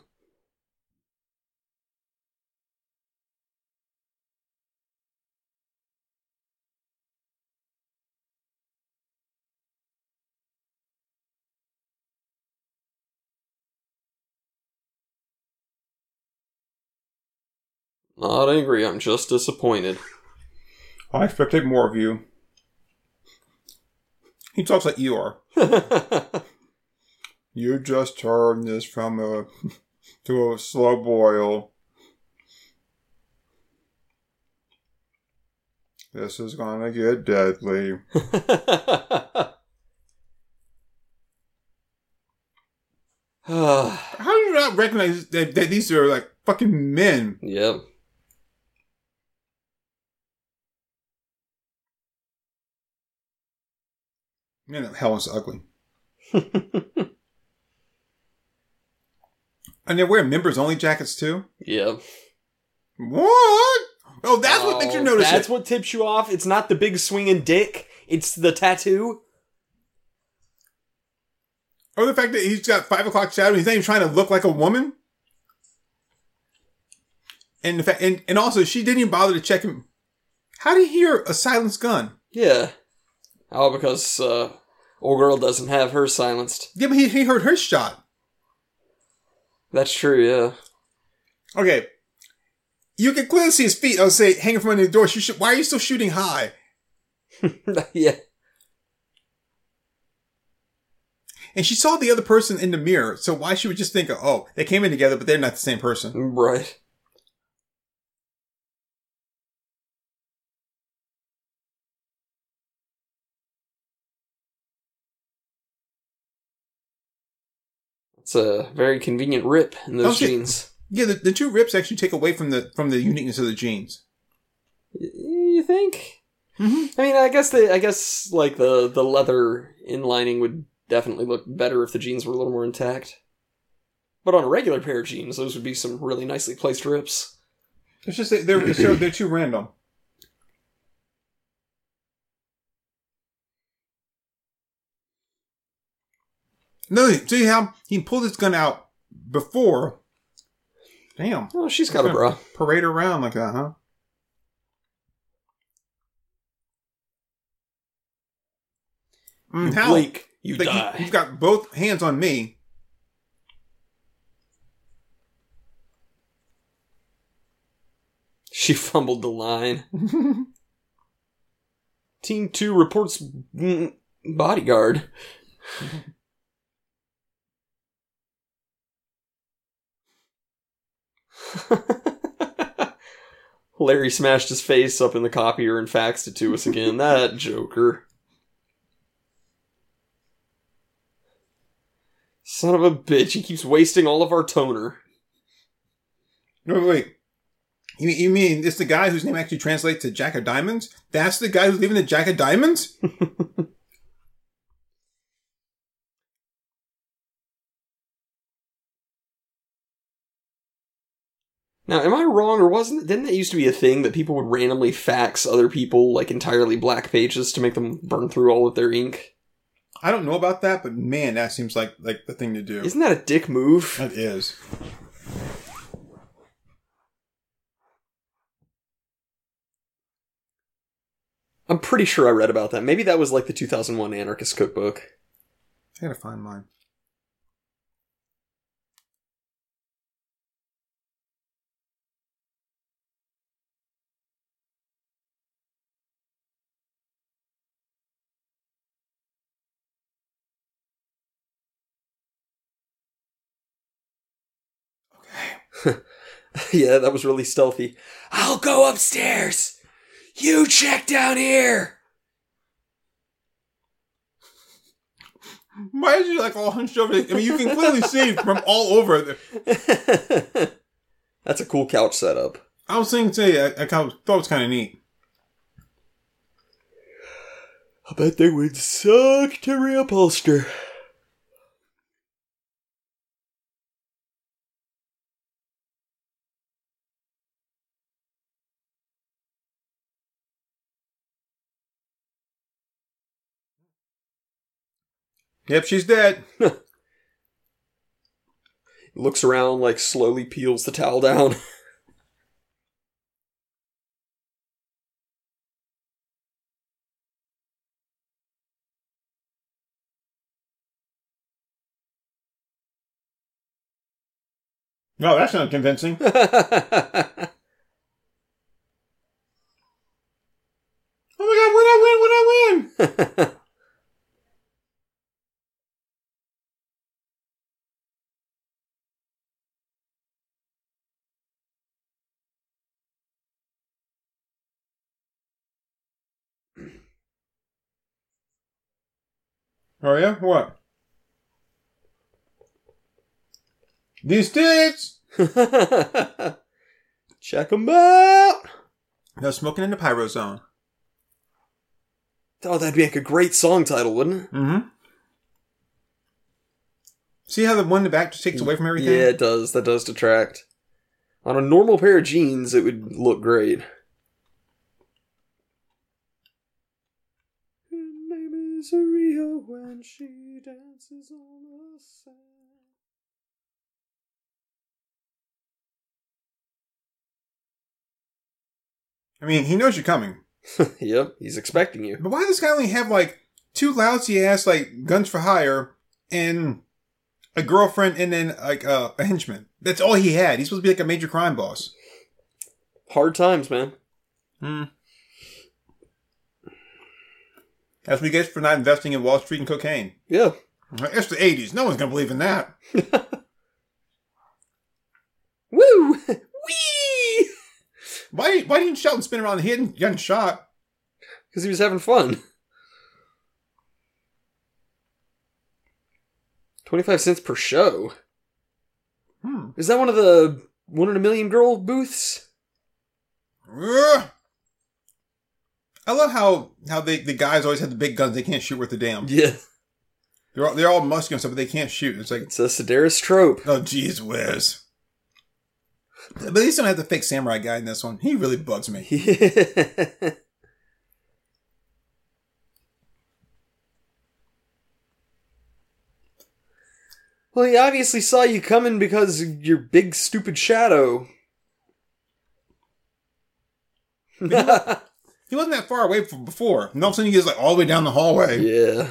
Not angry, I'm just disappointed. I expected more of you. He talks like Eeyore. [laughs] You just turned this from a [laughs] to a slow boil. This is gonna get deadly. [laughs] How do you not recognize that, that these are like fucking men? yep. Man, hell is ugly. [laughs] And they're wearing members only jackets too. Yep. What? Oh, that's what makes you Oh, notice That's it. what tips you off. It's not the big swinging dick. It's the tattoo. Or the fact that he's got five o'clock shadow. He's not even trying to look like a woman. And the fact, and, and also she didn't even bother to check him. How do you hear a silenced gun? Yeah. Oh, because uh, old girl doesn't have her silenced. Yeah, but he, he heard her shot. That's true. Yeah. Okay. You can clearly see his feet. I would say hanging from under the door. She should, why are you still shooting high? [laughs] yeah. And she saw the other person in the mirror. So why she would just think, oh, they came in together, but they're not the same person. Right. It's a very convenient rip in those Okay. jeans. Yeah, the, the two rips actually take away from the from the uniqueness of the jeans. You think? Mm-hmm. I mean, I guess the I guess like the the leather inlining would definitely look better if the jeans were a little more intact. But on a regular pair of jeans, those would be some really nicely placed rips. It's just they're they're, they're too random. No, see how he pulled his gun out before. Damn, Oh, she's got a bra. parade around like that, huh? Mm, how? Blake, you Like, die. he, has got both hands on me. She fumbled the line. [laughs] Team 2 reports mm, bodyguard. [laughs] [laughs] Larry smashed his face up in the copier and faxed it to us again. that [laughs] joker. Son of a bitch, he keeps wasting all of our toner. No, wait, wait. You, you mean it's the guy whose name actually translates to Jack of Diamonds? That's the guy who's leaving the Jack of Diamonds? [laughs] Now, am I wrong, or wasn't? it? Didn't that used to be a thing that people would randomly fax other people like entirely black pages to make them burn through all of their ink? I don't know about that, but man, that seems like like the thing to do. Isn't that a dick move? That is. I'm pretty sure I read about that. Maybe that was like the 2001 Anarchist Cookbook. I gotta find mine. [laughs] yeah, that was really stealthy. I'll go upstairs. You check down here. Why is you like all hunched over? I mean, you can clearly [laughs] see from all over. That's a cool couch setup. I was thinking today, I, I thought it was kind of neat. I bet they would suck to reupholster. Yep, she's dead. [laughs] Looks around, like slowly peels the towel down. No, [laughs] oh, that's not convincing. [laughs] Oh yeah, what? These. [laughs] Check them out. No smoking in the pyro zone. Oh, that'd be like a great song title, wouldn't it? Mm-hmm. See how the one in the back just takes away from everything? Yeah, it does. That does detract. On a normal pair of jeans, it would look great. Her name is Rio when she dances on the sand. I mean, he knows you're coming. [laughs] yep, he's expecting you. But why does this guy only have like two lousy ass like guns for hire and a girlfriend and then like uh, a henchman? That's all he had. He's supposed to be like a major crime boss. Hard times, man. Hmm. That's what he gets for not investing in Wall Street and cocaine. Yeah. It's the '80s. No one's gonna believe in that. [laughs] Woo! [laughs] Wee! Why? Why didn't Shelton spin around the head and get shot? Because he was having fun. 25 cents per show. Hmm. Is that one of the one in a million girl booths? Ugh. I love how how they, the guys always have the big guns. They can't shoot worth a damn. Yeah. They're all, they're all muscular and stuff, but they can't shoot. It's like, It's a Sidaris trope. oh, geez whiz. But at least I don't have the fake samurai guy in this one. He really bugs me. [laughs] well, he obviously saw you coming because of your big stupid shadow. [laughs] He wasn't that far away from before. And all of a sudden he gets like all the way down the hallway. Yeah.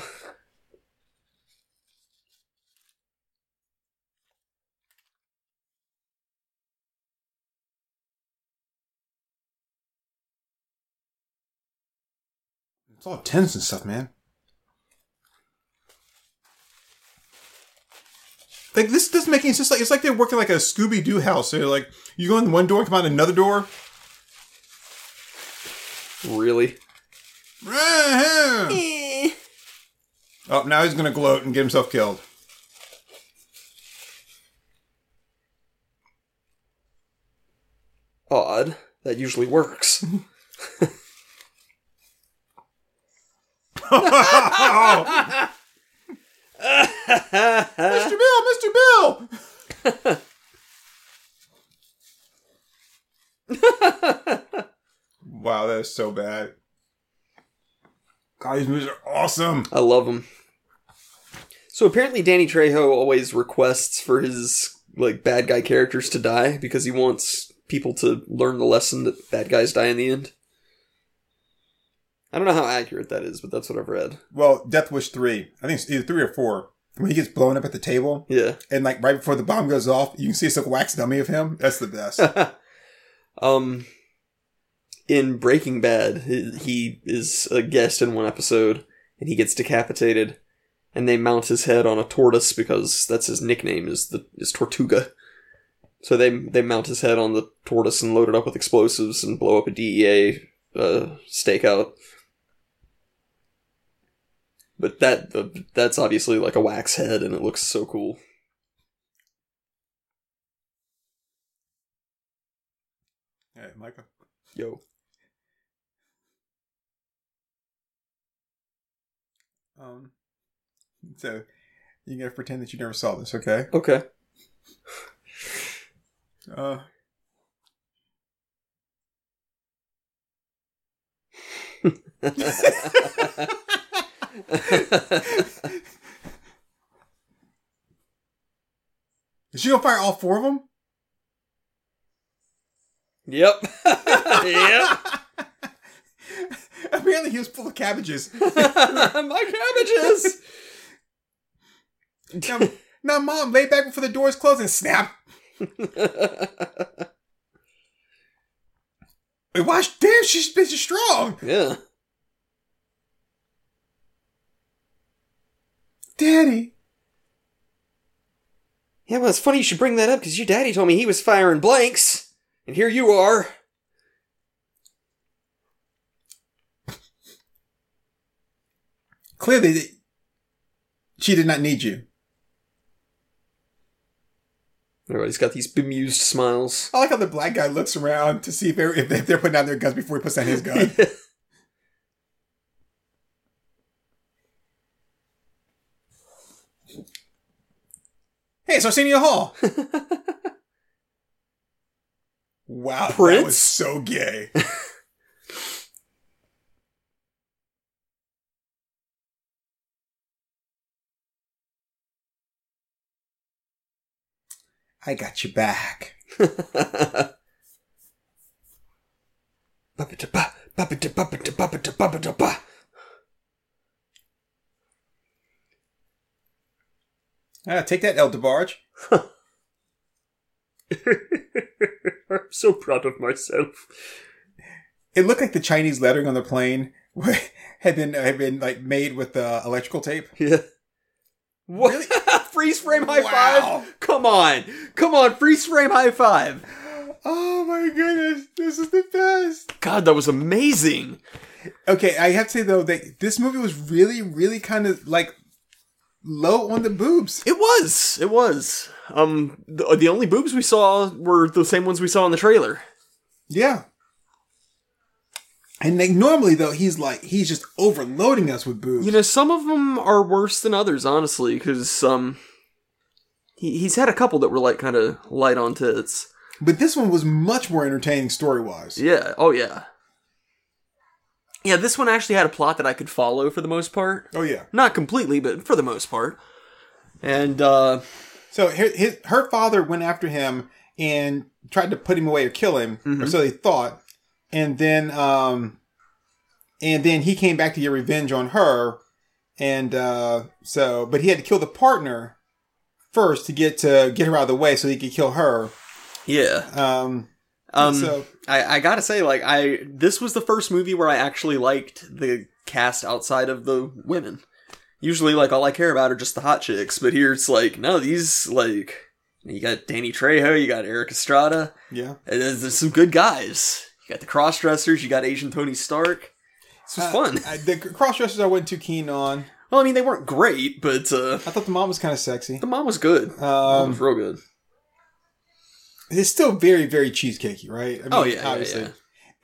It's all tense and stuff, man. Like this doesn't make any sense. Like it's like they're working like a Scooby Doo house. They're like you go in one door, come out another door. Really? Oh, now he's gonna gloat and get himself killed. Odd. That usually works. [laughs] Mr. Bill, Mr. Bill. [laughs] wow, that is so bad. God, these movies are awesome. I love them. So apparently Danny Trejo always requests for his like bad guy characters to die because he wants people to learn the lesson that bad guys die in the end. I don't know how accurate that is, but that's what I've read. Well, Death Wish three. I think it's either three or four. When he gets blown up at the table, Yeah. and like right before the bomb goes off, you can see it's like a wax dummy of him. That's the best. [laughs] um in Breaking Bad, he is a guest in one episode and he gets decapitated and they mount his head on a tortoise because that's his nickname is the is Tortuga. So they they mount his head on the tortoise and load it up with explosives and blow up a DEA uh, stakeout. But that uh, that's obviously like a wax head and it looks so cool. Hey, Micah. Yo. Um, so you gotta pretend that you never saw this, okay? Okay. Uh. [laughs] Is she gonna fire all four of them? yep. [laughs] yep. [laughs] [laughs] Apparently, he was full of cabbages. [laughs] [laughs] My cabbages. Now, now, mom, lay back before the doors close and snap. Wait, watch, damn, she's bitch is strong. yeah. Daddy. Yeah, well, it's funny you should bring that up because your daddy told me he was firing blanks, and here you are. Clearly, She did not need you. Everybody's got these bemused smiles. I like how the black guy looks around to see if they're, if they're putting down their guns before he puts down his gun. [laughs] hey, it's Arsenio Hall. [laughs] wow, that was so gay. [laughs] I got your back. [laughs] Ah, take that, El DeBarge. [laughs] I'm so proud of myself. It looked like the Chinese lettering on the plane [laughs] had been had been like made with uh, electrical tape. Yeah. What? Freeze frame high Wow. five? Come on. Come on, freeze frame high five. Oh my goodness, this is the best. God, that was amazing. Okay, I have to say though that this movie was really, really kind of like low on the boobs. It was. It was. Um, the, the only boobs we saw were the same ones we saw in the trailer. Yeah. And like normally though, he's like he's just overloading us with boobs. You know, some of them are worse than others, honestly, because um, he, he's had a couple that were like kind of light on tits. but this one was much more entertaining story wise. Yeah. Oh yeah. Yeah, this one actually had a plot that I could follow for the most part. Oh yeah. Not completely, but for the most part. And uh So his, his her father went after him and tried to put him away or kill him, or so they thought. And then, um, and then he came back to get revenge on her, and uh, so, but he had to kill the partner first to get to get her out of the way so he could kill her. yeah. Um, Um so I, I gotta say, like, I this was the first movie where I actually liked the cast outside of the women. Usually, like, all I care about are just the hot chicks, but here it's like, no, these like you got Danny Trejo, you got Erik Estrada, yeah, and there's, there's some good guys. You got the cross dressers, you got Asian Tony Stark. This was fun. I, the cross dressers I wasn't too keen on. Well, I mean, they weren't great, but uh, I thought the mom was kind of sexy. the mom was good. Um, was real good. it's still very, very cheesecakey, right? I mean, Oh, yeah, yeah, obviously.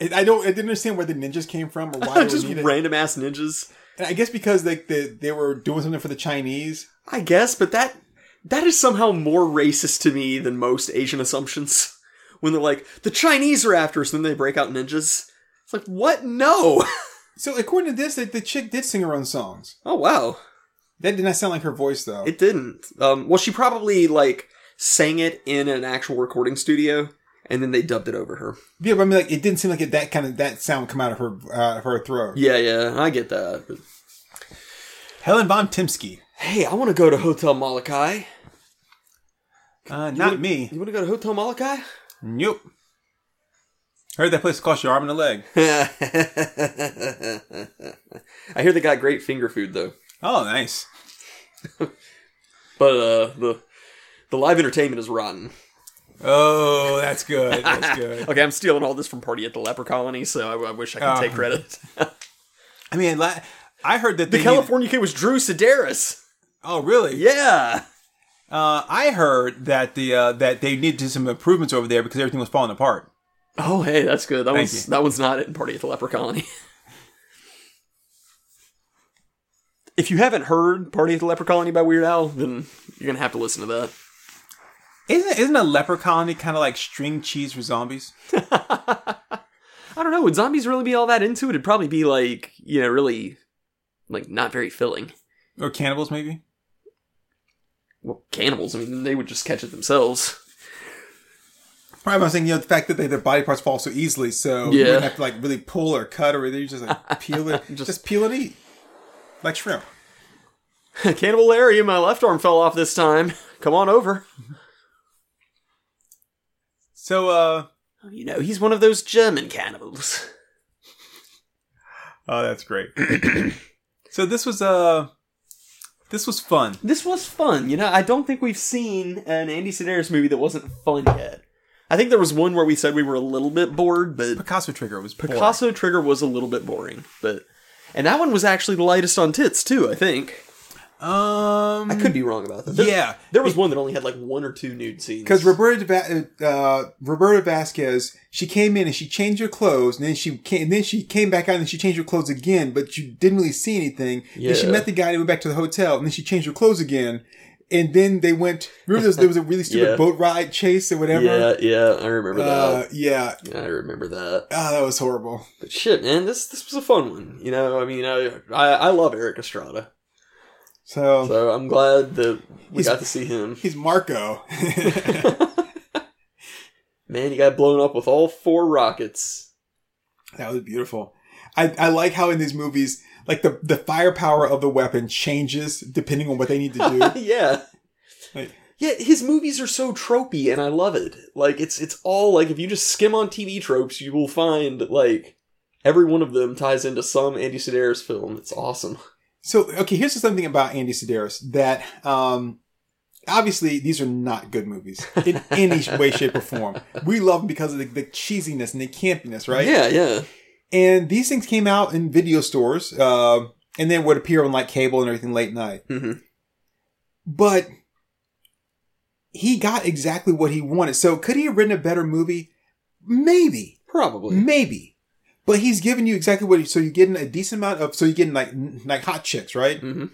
yeah. I don't. I didn't understand where the ninjas came from or why they [laughs] just were needed. random ass ninjas. And I guess because they, they they were doing something for the Chinese. I guess, but that that is somehow more racist to me than most Asian assumptions. [laughs] When they're like, the Chinese are after us, and then they break out ninjas. It's like, what? No. [laughs] So according to this, the, the chick did sing her own songs. oh wow, That did not sound like her voice though. it didn't. Um, well, she probably like sang it in an actual recording studio, and then they dubbed it over her. yeah, but I mean, like it didn't seem like it, that kind of that sound come out of her uh, her throat. Yeah, yeah, I get that. But, Helen von Timsky. hey, I want to go to Hotel Molokai. Uh, not wanna- me. You want to go to Hotel Molokai? Nope. I heard that place cost your arm and a leg. [laughs] I hear they got great finger food though. Oh, nice. [laughs] But uh, the the live entertainment is rotten. Oh, that's good. [laughs] That's good. Okay, I'm stealing all this from Party at the Leper Colony, so I, I wish I could Oh. take credit. I mean, la- I heard that the California kid was Drew Sidaris. oh, really? Yeah. Uh, I heard that the uh, that they needed to some improvements over there because everything was falling apart. Oh, hey, that's good. That Thank one's you. that one's not in Party at the Leper Colony. [laughs] if you haven't heard Party at the Leper Colony by Weird Al, then you're gonna have to listen to that. Isn't isn't a leper colony kind of like string cheese for zombies? [laughs] I don't know. Would zombies really be all that into it? It'd probably be like you know, really, like not very filling. Or cannibals, maybe? Well, cannibals. I mean, they would just catch it themselves. Right, I was saying, you know, the fact that they, their body parts fall so easily, so you Yeah. wouldn't have to like really pull or cut or anything; you just like [laughs] peel it, Just- just, peel it, eat, like shrimp. [laughs] Cannibal Larry, my left arm fell off this time. Come on over. So, uh, You know, he's one of those German cannibals. [laughs] oh, that's great. [clears throat] so this was uh, this was fun. This was fun. You know, I don't think we've seen an Andy Sidaris movie that wasn't fun yet. I think there was one where we said we were a little bit bored, but Picasso Trigger was boring. Picasso Trigger was a little bit boring. But and that one was actually the lightest on tits too. I think. Um, I could be wrong about that. There, Yeah, there was one that only had like one or two nude scenes. because Roberta uh, Roberta Vasquez, she came in and she changed her clothes, and then she came, and then she came back out and she changed her clothes again, but you didn't really see anything. Then she met the guy and went back to the hotel, and then she changed her clothes again, and then they went. Remember, there was, there was a really [laughs] stupid Yeah. boat ride chase or whatever. yeah, yeah, I remember Uh, that. yeah. I remember that. Ah, that was horrible. But shit, man, this this was a fun one. You know, I mean, I I, I love Erik Estrada, So, so I'm glad that we got to see him. he's Marco. [laughs] Man, he got blown up with all four rockets. That was beautiful. I, I like how in these movies, like the, the firepower of the weapon changes depending on what they need to do. [laughs] yeah. Like- yeah, his movies are so tropey and I love it. Like it's it's all like if you just skim on TV tropes, you will find like every one of them ties into some Andy Sidaris film. It's awesome. so, okay, here's something about Andy Sidaris that, um, obviously these are not good movies in [laughs] any way, shape, or form. We love them because of the, the cheesiness and the campiness, right? Yeah, yeah. And these things came out in video stores, uh, and then would appear on like cable and everything late night. hmm But he got exactly what he wanted. So could he have written a better movie? Maybe. Probably. Maybe. But he's giving you exactly what. He, so you're getting a decent amount of. So you're getting like like hot chicks, right? hmm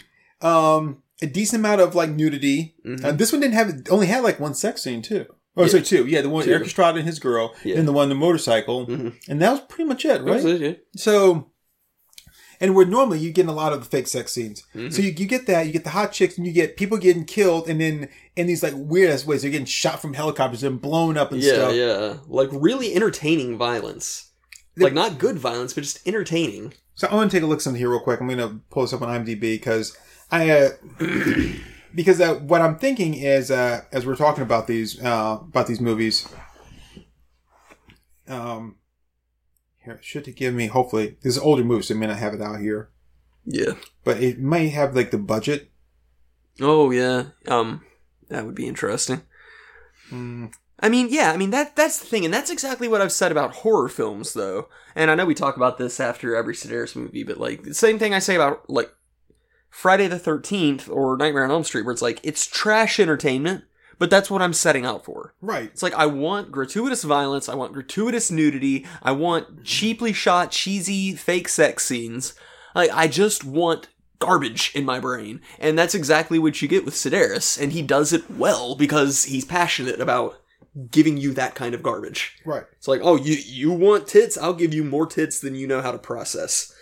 Um, a decent amount of like nudity. Mhm. Uh, this one didn't have. Only had like one sex scene too. Oh, Yeah. sorry, two. Yeah, the one Two. Erik Estrada and his girl, Yeah. and the one on the motorcycle, Mhm. and that was pretty much it, right? It, yeah. So, and where normally you get a lot of the fake sex scenes. Mhm. So you, you get that, you get the hot chicks, and you get people getting killed, and then in these like weird ass ways, they're getting shot from helicopters and blown up and yeah, stuff. yeah. Yeah. Like really entertaining violence. The- like not good violence, but just entertaining. So I want to take a look at something here real quick. I'm going to pull this up on IMDb because I, uh, [clears throat] because uh, what I'm thinking is, uh, as we're talking about these, uh, about these movies, um, here it should give me hopefully this is older movies. so it may not have it out here, Yeah. but it may have like the budget. Oh yeah. Um, that would be interesting. Mm, I mean, yeah, I mean that that's the thing, and that's exactly what I've said about horror films, though. And I know we talk about this after every Sidaris movie, but like the same thing I say about like Friday the Thirteenth or Nightmare on Elm Street, where it's like it's trash entertainment, but that's what I'm setting out for. right. It's like I want gratuitous violence, I want gratuitous nudity, I want cheaply shot, cheesy, fake sex scenes. Like I just want garbage in my brain, and that's exactly what you get with Sidaris, and he does it well because he's passionate about giving you that kind of garbage. Right. It's like, oh, you you want tits? I'll give you more tits than you know how to process.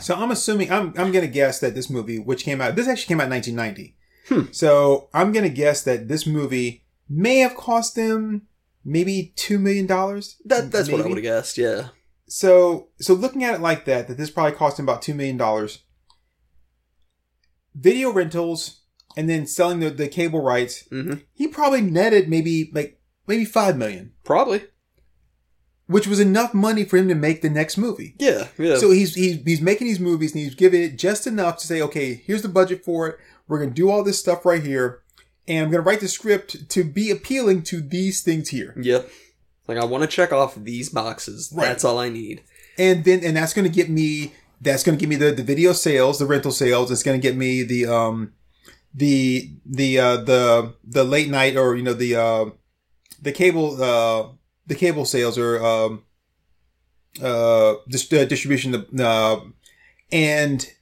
So I'm assuming I'm I'm gonna guess that this movie, which came out, this actually came out in 1990. Hmm. So I'm gonna guess that this movie may have cost them maybe two million dollars. That that's what I would have guessed. Yeah. So so looking at it like that, that this probably cost him about two million dollars. Video rentals and then selling the, the cable rights, Mm-hmm. he probably netted maybe like maybe five million, Probably. Which was enough money for him to make the next movie. Yeah. Yeah. So he's, he's he's making these movies and he's giving it just enough to say, okay, here's the budget for it. We're gonna do all this stuff right here, and I'm gonna write the script to be appealing to these things here. Yep. Like I want to check off these boxes. Right. That's all I need. And then and that's gonna get me that's gonna give me the, the video sales, the rental sales. It's gonna get me the um the the uh the the late night or you know the uh the cable uh the cable sales or um uh, dis- uh distribution uh and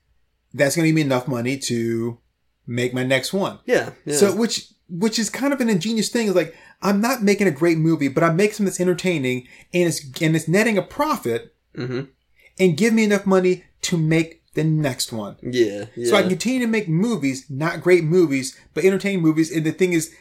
that's gonna give me enough money to make my next one. Yeah. yeah. So which which is kind of an ingenious thing. Is like I'm not making a great movie, but I'm making something that's entertaining and it's and it's netting a profit hmm and give me enough money to make the next one. Yeah. Yeah. So I can continue to make movies, not great movies, but entertaining movies. And the thing is,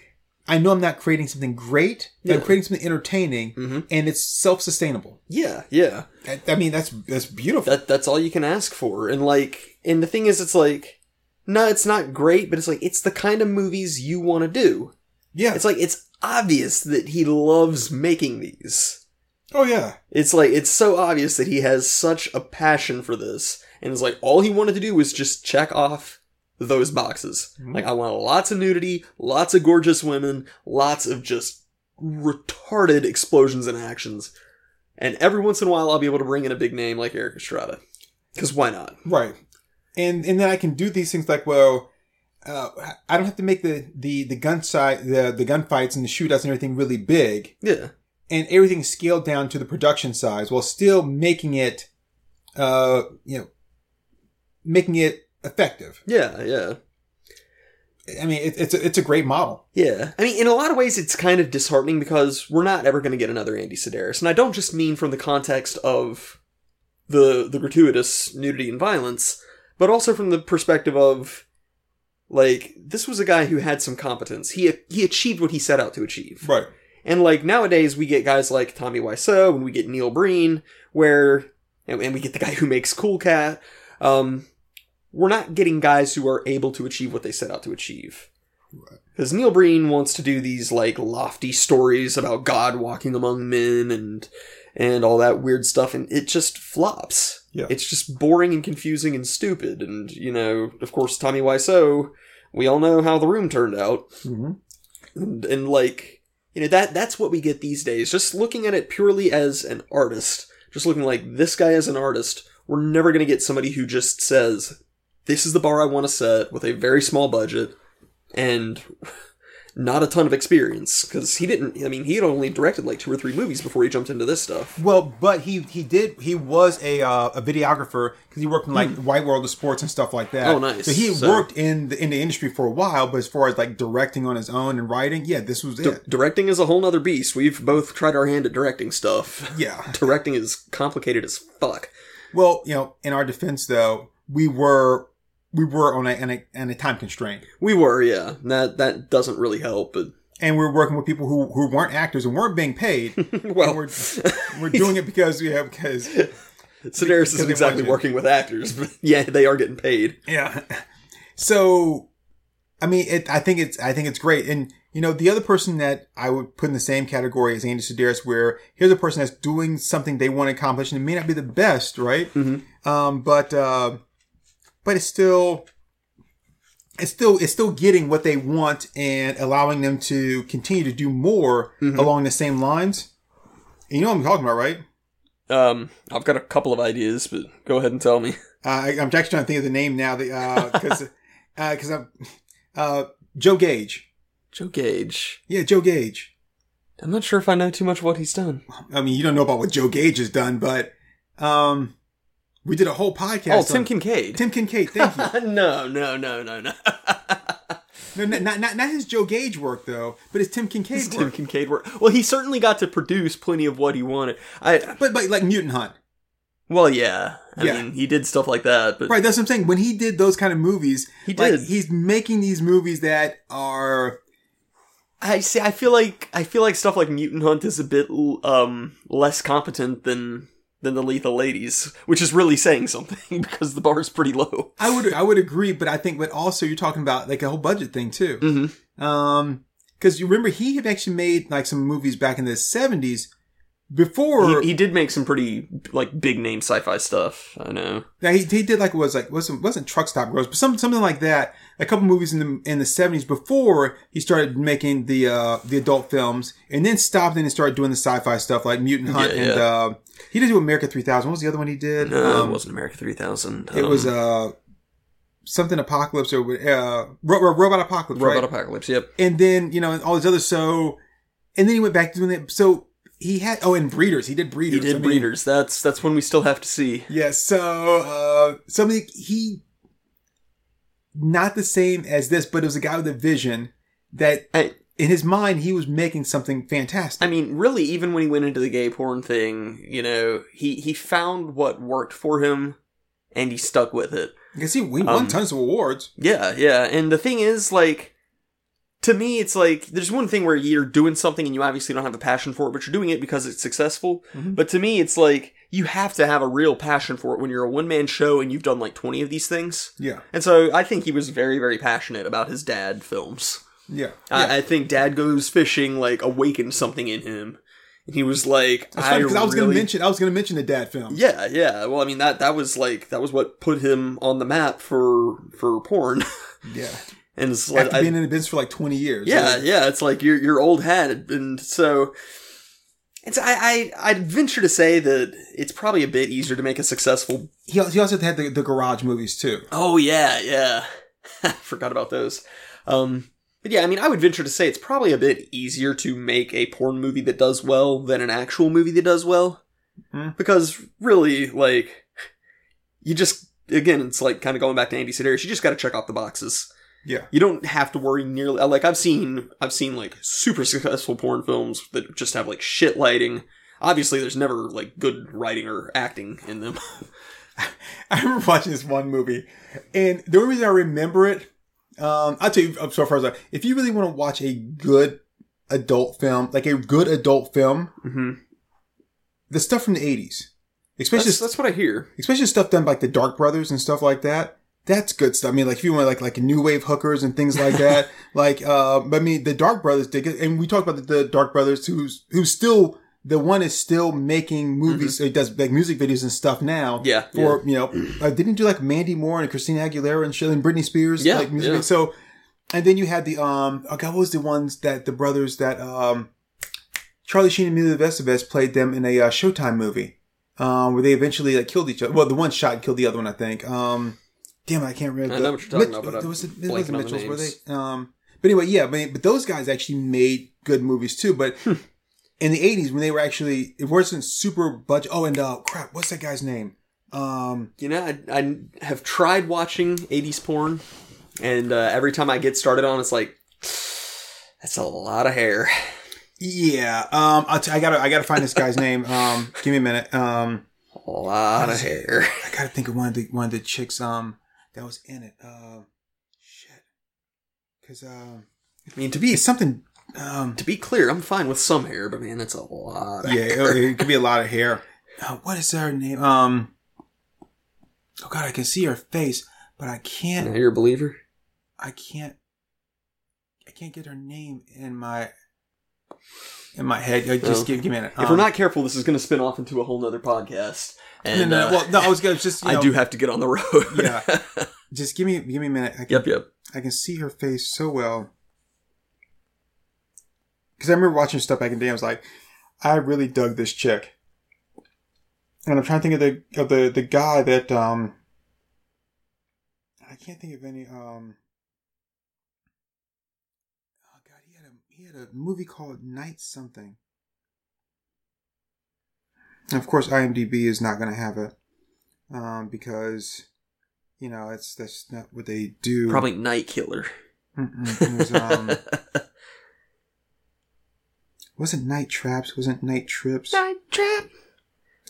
I know I'm not creating something great, but I'm creating something entertaining Mhm. and it's self-sustainable. yeah. Yeah. I, I mean, that's, that's beautiful. That that's all you can ask for. And like, and the thing is, it's like, no, it's not great, but it's like it's the kind of movies you want to do. yeah. It's like it's obvious that he loves making these. oh yeah. It's like it's so obvious that he has such a passion for this, and it's like all he wanted to do was just check off those boxes. Mhm. Like I want lots of nudity, lots of gorgeous women, lots of just retarded explosions and actions, and every once in a while I'll be able to bring in a big name like Erik Estrada, because why not? Right. And, and then I can do these things like, well, uh, I don't have to make the the the gun side the the gunfights and the shootouts and everything really big, Yeah. and everything scaled down to the production size while still making it, uh, you know, making it effective. Yeah, yeah. I mean, it, it's a, it's a great model. Yeah. I mean, in a lot of ways, it's kind of disheartening because we're not ever going to get another Andy Sidaris. And I don't just mean from the context of the, the gratuitous nudity and violence, but also from the perspective of, like, this was a guy who had some competence. He, he achieved what he set out to achieve. Right. And like nowadays, we get guys like Tommy Wiseau and we get Neil Breen, where and, and we get the guy who makes Cool Cat. Um, we're not getting guys who are able to achieve what they set out to achieve. Because Neil Breen wants to do these like lofty stories about God walking among men and and all that weird stuff, and it just flops. Yeah. It's just boring and confusing and stupid. And you know, of course, Tommy Wiseau. We all know how the room turned out Mm-hmm. and, and like you know that that's what we get these days just looking at it purely as an artist just looking like this guy as an artist we're never going to get somebody who just says this is the bar i want to set with a very small budget and not a ton of experience because he didn't i mean he had only directed like two or three movies before he jumped into this stuff Well, but he he did he was a uh, a videographer because he worked in like Wide World of Sports and stuff like that. Hmm. Oh, nice. So he So- worked in the in the industry for a while, but as far as like directing on his own and writing, yeah, this was Di- it. directing is a whole nother beast we've both tried our hand at directing stuff Yeah. [laughs] directing is complicated as fuck Well, you know, in our defense though, we were we were on a on a, on a time constraint, we were yeah that that doesn't really help but and we are working with people who who weren't actors and weren't being paid. [laughs] well we're we're doing it because we have [laughs] because Sidaris isn't exactly working with actors, but [laughs] yeah, they are getting paid. Yeah. So, I mean, it, I think it's, I think it's great. And, you know, the other person that I would put in the same category as Andy Sidaris, where here's a person that's doing something they want to accomplish and it may not be the best, right? Mhm. Um, but, uh, but it's still, it's still, it's still getting what they want and allowing them to continue to do more along the same lines. And you know what I'm talking about, right? Um, I've got a couple of ideas, but go ahead and tell me. Uh, I, I'm actually trying to think of the name now, because, uh, because [laughs] I'm, uh, Joe Gage. Joe Gage. Yeah, Joe Gage. I'm not sure if I know too much of what he's done. I mean, you don't know about what Joe Gage has done, but um, we did a whole podcast. Oh, Tim on- Kincaid. Tim Kincaid. Thank you. [laughs] no, no, no, no, no. no, not, not, not his Joe Gage work though, but it's Tim Kincaid It's Tim. Kincaid work. Well, he certainly got to produce plenty of what he wanted. I But but like Mutant Hunt, well, yeah. I Yeah. mean, he did stuff like that, but right? That's what I'm saying. When he did those kind of movies, He like, did. he's making these movies that are I see. I feel like I feel like stuff like Mutant Hunt is a bit um less competent than than the Lethal Ladies, which is really saying something [laughs] because the bar is pretty low. I would I would agree, but I think but also you're talking about like a whole budget thing too. Mm-hmm. Um, because you remember he had actually made like some movies back in the 70s before He, he did make some pretty like big name sci-fi stuff. I know. Yeah, he, he did like was like wasn't wasn't Truck Stop Girls, but some something like that. A couple movies in the in the seventies before he started making the uh the adult films, and then stopped and started doing the sci-fi stuff like Mutant Hunt Yeah, and uh he did do America Three Thousand. What was the other one he did? No, Um, it wasn't America 3000. it was uh something Apocalypse or uh Ro- Ro- Robot Apocalypse, Robot right? Apocalypse. Yep. and then you know and all these other so, and then he went back to doing it. So he had oh and Breeders. He did Breeders. He did I mean, Breeders. That's that's one we still have to see. Yeah, so uh something he not the same as this, but it was a guy with a vision that I, in his mind he was making something fantastic. I mean, really, even when he went into the gay porn thing, you know, he he found what worked for him, and he stuck with it. Because he won um, tons of awards. Yeah, yeah. And the thing is, like, to me, it's like there's one thing where you're doing something and you obviously don't have a passion for it, but you're doing it because it's successful. Mhm. But to me, it's like you have to have a real passion for it when you're a one man show and you've done like 20 of these things. Yeah, And so I think he was very, very passionate about his dad films. Yeah, yeah. I, I think Dad Goes Fishing like awakened something in him. And he was like, That's funny because I was gonna mention I was going to mention the dad film. Yeah, yeah. Well, I mean that that was like that was what put him on the map for for porn. [laughs] yeah. and it's like After I- being in the business for like twenty years. yeah, yeah. It's like your your old hat, and so it's I I I'd venture to say that it's probably a bit easier to make a successful. He, he also had the, the garage movies too. Oh yeah, yeah. [laughs] Forgot about those. Um, but yeah, I mean, I would venture to say it's probably a bit easier to make a porn movie that does well than an actual movie that does well. Hmm. Because really, like, you just, again, it's like kind of going back to Andy Sidaris, you just gotta check off the boxes. Yeah. You don't have to worry nearly, like, I've seen, I've seen, like, super successful porn films that just have, like, shit lighting. Obviously, there's never, like, good writing or acting in them. [laughs] I remember watching this one movie, and the only reason I remember it, um, I'll tell you so far as like, if you really want to watch a good adult film, like a good adult film, mm-hmm. the stuff from the eighties, especially That's, that's what I hear. especially stuff done by like the Dark Brothers and stuff like that. That's good stuff. I mean, like if you want like like new wave hookers and things like that, [laughs] like uh, but I mean the Dark Brothers did it, and we talked about the, the Dark Brothers who's who's still the one is still making movies. He does like music videos and stuff now. Mm-hmm. Yeah, For you know, uh, didn't do like Mandy Moore and Christina Aguilera and shit and Britney Spears. Yeah, like music. yeah. So, and then you had the um, oh god, what was the ones that the brothers that um, Charlie Sheen and Emilio Estevez played them in a uh, Showtime movie, um, where they eventually like killed each other. Well, the one shot and killed the other one, I think. Um, damn, it, I can't remember. I know what you're talking Mitch- about, there was, it blanking wasn't the Mitchells, were they? Um, but anyway, yeah, but, but those guys actually made good movies too. But Hmm. In the '80s, when they were actually, it wasn't super budget. Oh, and uh, crap, what's that guy's name? Um, You know, I, I have tried watching 80s porn, and uh, every time I get started on, it's like, that's a lot of hair. yeah, um, I'll t- I gotta, I gotta find this guy's name. Um, give me a minute. Um, A lot of hair. I gotta think of one of the one of the chicks um that was in it. Uh, shit, because um, I mean, to be something. Um, to be clear, I'm fine with some hair, but man, that's a lot. Of yeah, it, it could be a lot of hair. [laughs] Uh, what is her name? Um, oh god, I can see her face, but I can't. you're a believer? I can't. I can't get her name in my in my head. Uh, Just Oh. give, give me a minute. If we're not careful, this is going to spin off into a whole nother podcast. And no, uh, well, no, I was gonna just. You [laughs] I do have to get on the road. Yeah. [laughs] Just give me, give me a minute. I can, yep, yep. I can see her face so well. Because I remember watching stuff back in the day. I was like, I really dug this chick, and I'm trying to think of the of the the guy that um. I can't think of any um. Oh God, he had a he had a movie called Night Something. Of course, IMDb is not going to have it, um, because, you know, it's that's not what they do. Probably Night Killer. It was, um, [laughs] wasn't Night Traps? Wasn't Night Trips? Night Trap,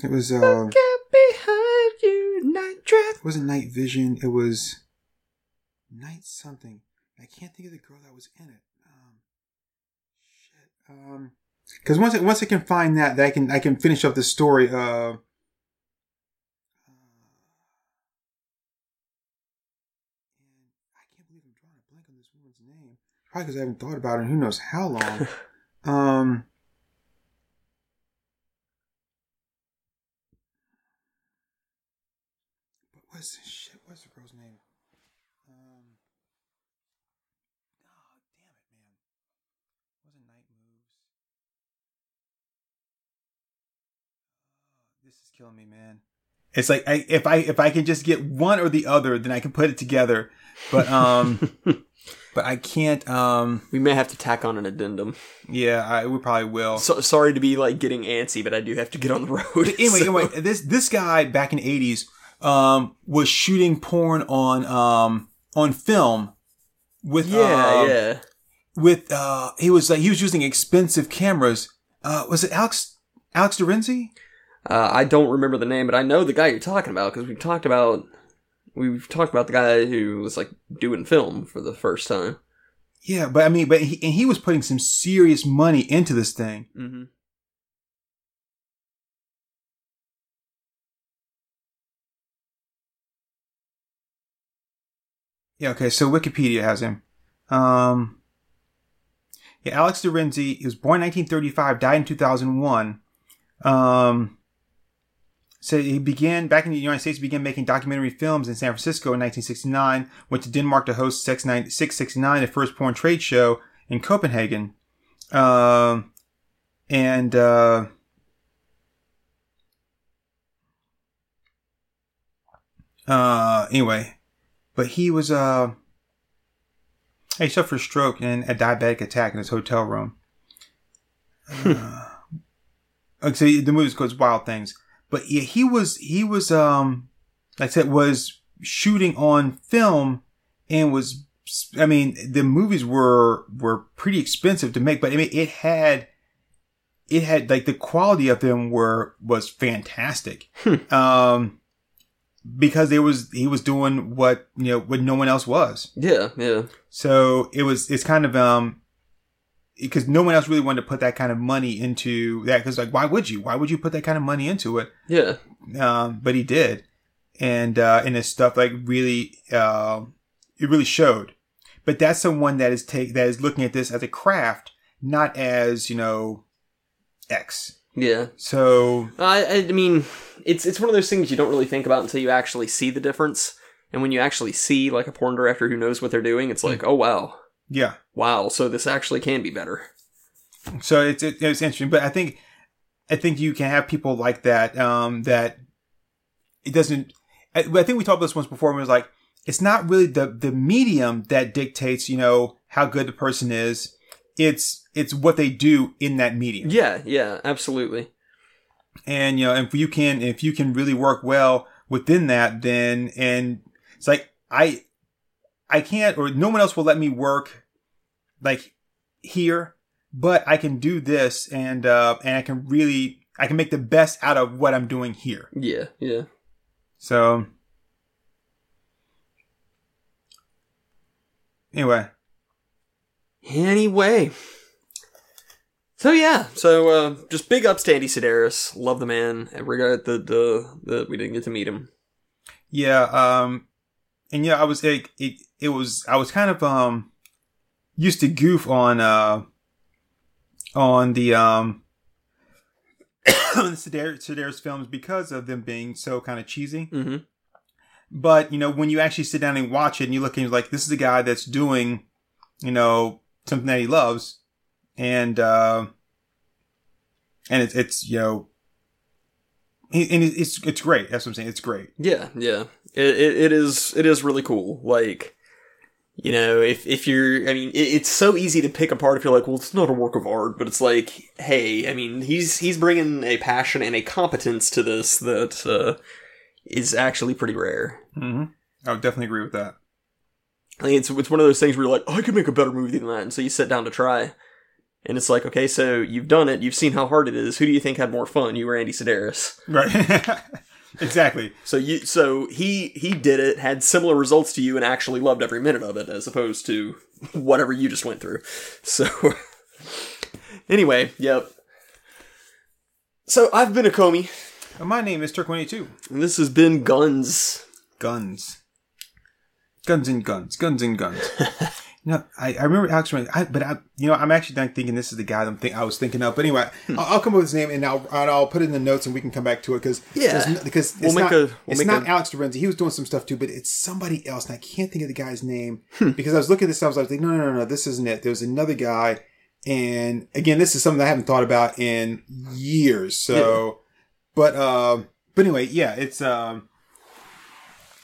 It was. Uh, get behind you, Night Trap. it wasn't Night Vision. It was Night something. I can't think of the girl that was in it. Um, shit. Um, because once I, once I can find that, that I can I can finish up the story. Uh, I can't believe I'm drawing a blank on this woman's name. Probably because I haven't thought about it in who knows how long. [laughs] um. But what's shit? What's the girl's name? Um. Oh, damn it, man! Wasn't Night Moves? Oh, this is killing me, man. It's like I, if I if I can just get one or the other, then I can put it together. But um, [laughs] but I can't. Um, we may have to tack on an addendum. yeah, I we probably will. So, sorry to be like getting antsy, but I do have to get on the road. But anyway, so- anyway, this this guy back in the eighties um, was shooting porn on um, on film with yeah, um, yeah. with uh, he was like he was using expensive cameras. Uh, was it Alex Alex de Renzy? Uh, I don't remember the name, but I know the guy you're talking about because we've talked about we've talked about the guy who was like doing film for the first time. Yeah, but I mean, but he, and he was putting some serious money into this thing. Mm-hmm. Yeah, okay, so Wikipedia has him. Um, yeah, Alex de Renzy, he was born in 1935, died in 2001. Um, so he began, back in the United States, he began making documentary films in San Francisco in 1969, went to Denmark to host 669, the first porn trade show in Copenhagen. Um, and, uh, uh, anyway, but he was, uh, He suffered a stroke and a diabetic attack in his hotel room. [laughs] uh, like so the movie goes wild things, but yeah, he was he was um like I said was shooting on film and was I mean the movies were were pretty expensive to make, but I mean it had it had like the quality of them were was fantastic. um because it was he was doing what you know what no one else was. Yeah, yeah. So it was it's kind of um because no one else really wanted to put that kind of money into that because like why would you? Why would you put that kind of money into it? Yeah. um but he did. And uh and his stuff like really uh it really showed. But that's someone that is take that is looking at this as a craft not as you know x. Yeah. so I, I mean, it's it's one of those things you don't really think about until you actually see the difference. And when you actually see like a porn director who knows what they're doing, it's like, oh wow, yeah wow. So this actually can be better. So it's it, it's interesting, but I think I think you can have people like that. Um, that it doesn't. I, I think we talked about this once before. It was like it's not really the the medium that dictates, you know, how good the person is. It's it's what they do in that medium. Yeah, yeah, absolutely. and you know if you can if you can really work well within that then and it's like i i can't or no one else will let me work like here but i can do this and uh and i can really i can make the best out of what i'm doing here Yeah, yeah. so anyway Anyway. So yeah, so uh, just big ups to Andy Sidaris. Love the man. I regret the the the we didn't get to meet him. Yeah, um, and yeah, I was it, it, it was I was kind of um used to goof on uh on the um on [coughs] the Sidaris, Sidaris films because of them being so kind of cheesy. Mm-hmm. But you know, when you actually sit down and watch it, and you look and you're like, this is a guy that's doing, you know, something that he loves, and uh, and it's it's you know. And it's it's great. That's what I'm saying. It's great. Yeah, yeah. It, it it is it is really cool. Like, you know, if if you're, I mean, it, it's so easy to pick apart if you're like, well, it's not a work of art, but it's like, hey, I mean, he's he's bringing a passion and a competence to this that uh, is actually pretty rare. Mm-hmm. I would definitely agree with that. Like, it's it's one of those things where you're like, I could make a better movie than that, and so you sit down to try, and it's like, okay, so you've done it, you've seen how hard it is. Who do you think had more fun? You or Andy Sidaris? Right. [laughs] exactly. [laughs] So you, so he he did it, had similar results to you, and actually loved every minute of it, as opposed to whatever you just went through. So [laughs] anyway, yep. So I've been a Comey, Uh, My name is Turk22. and this has been Guns. Guns. Guns and guns. Guns and guns. [laughs] you know, I, I remember Alex, Rand- I, but I, you know, I'm actually not thinking this is the guy I'm think, I was thinking of. But anyway, I'll, I'll come up with his name and I'll, and I'll put it in the notes and we can come back to it because Yeah. because it's We'll not, a- we'll it's not a- Alex de Renzy. He was doing some stuff too, but it's somebody else and I can't think of the guy's name Hmm. because I was looking at this. I was like, no, no, no, no, this isn't it. There was another guy, and again, this is something I haven't thought about in years. So, but um, but anyway, yeah, it's um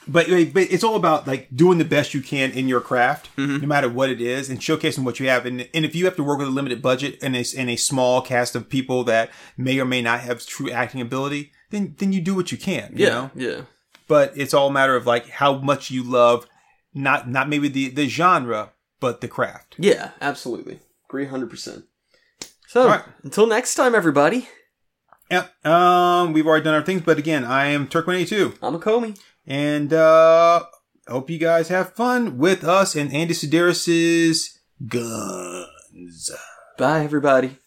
but, but it's all about like doing the best you can in your craft, no matter what it is, and showcasing what you have. And, and if you have to work with a limited budget and a, and a small cast of people that may or may not have true acting ability, then then you do what you can. You Yeah, know? yeah, But it's all a matter of like how much you love, not not maybe the the genre, but the craft. yeah. Absolutely, agree hundred percent. So right. until next time, everybody. Yep. Um, we've already done our things, but again, I am Turk182. I'm a Comey. And uh hope you guys have fun with us and Andy Sidaris's guns. Bye, everybody.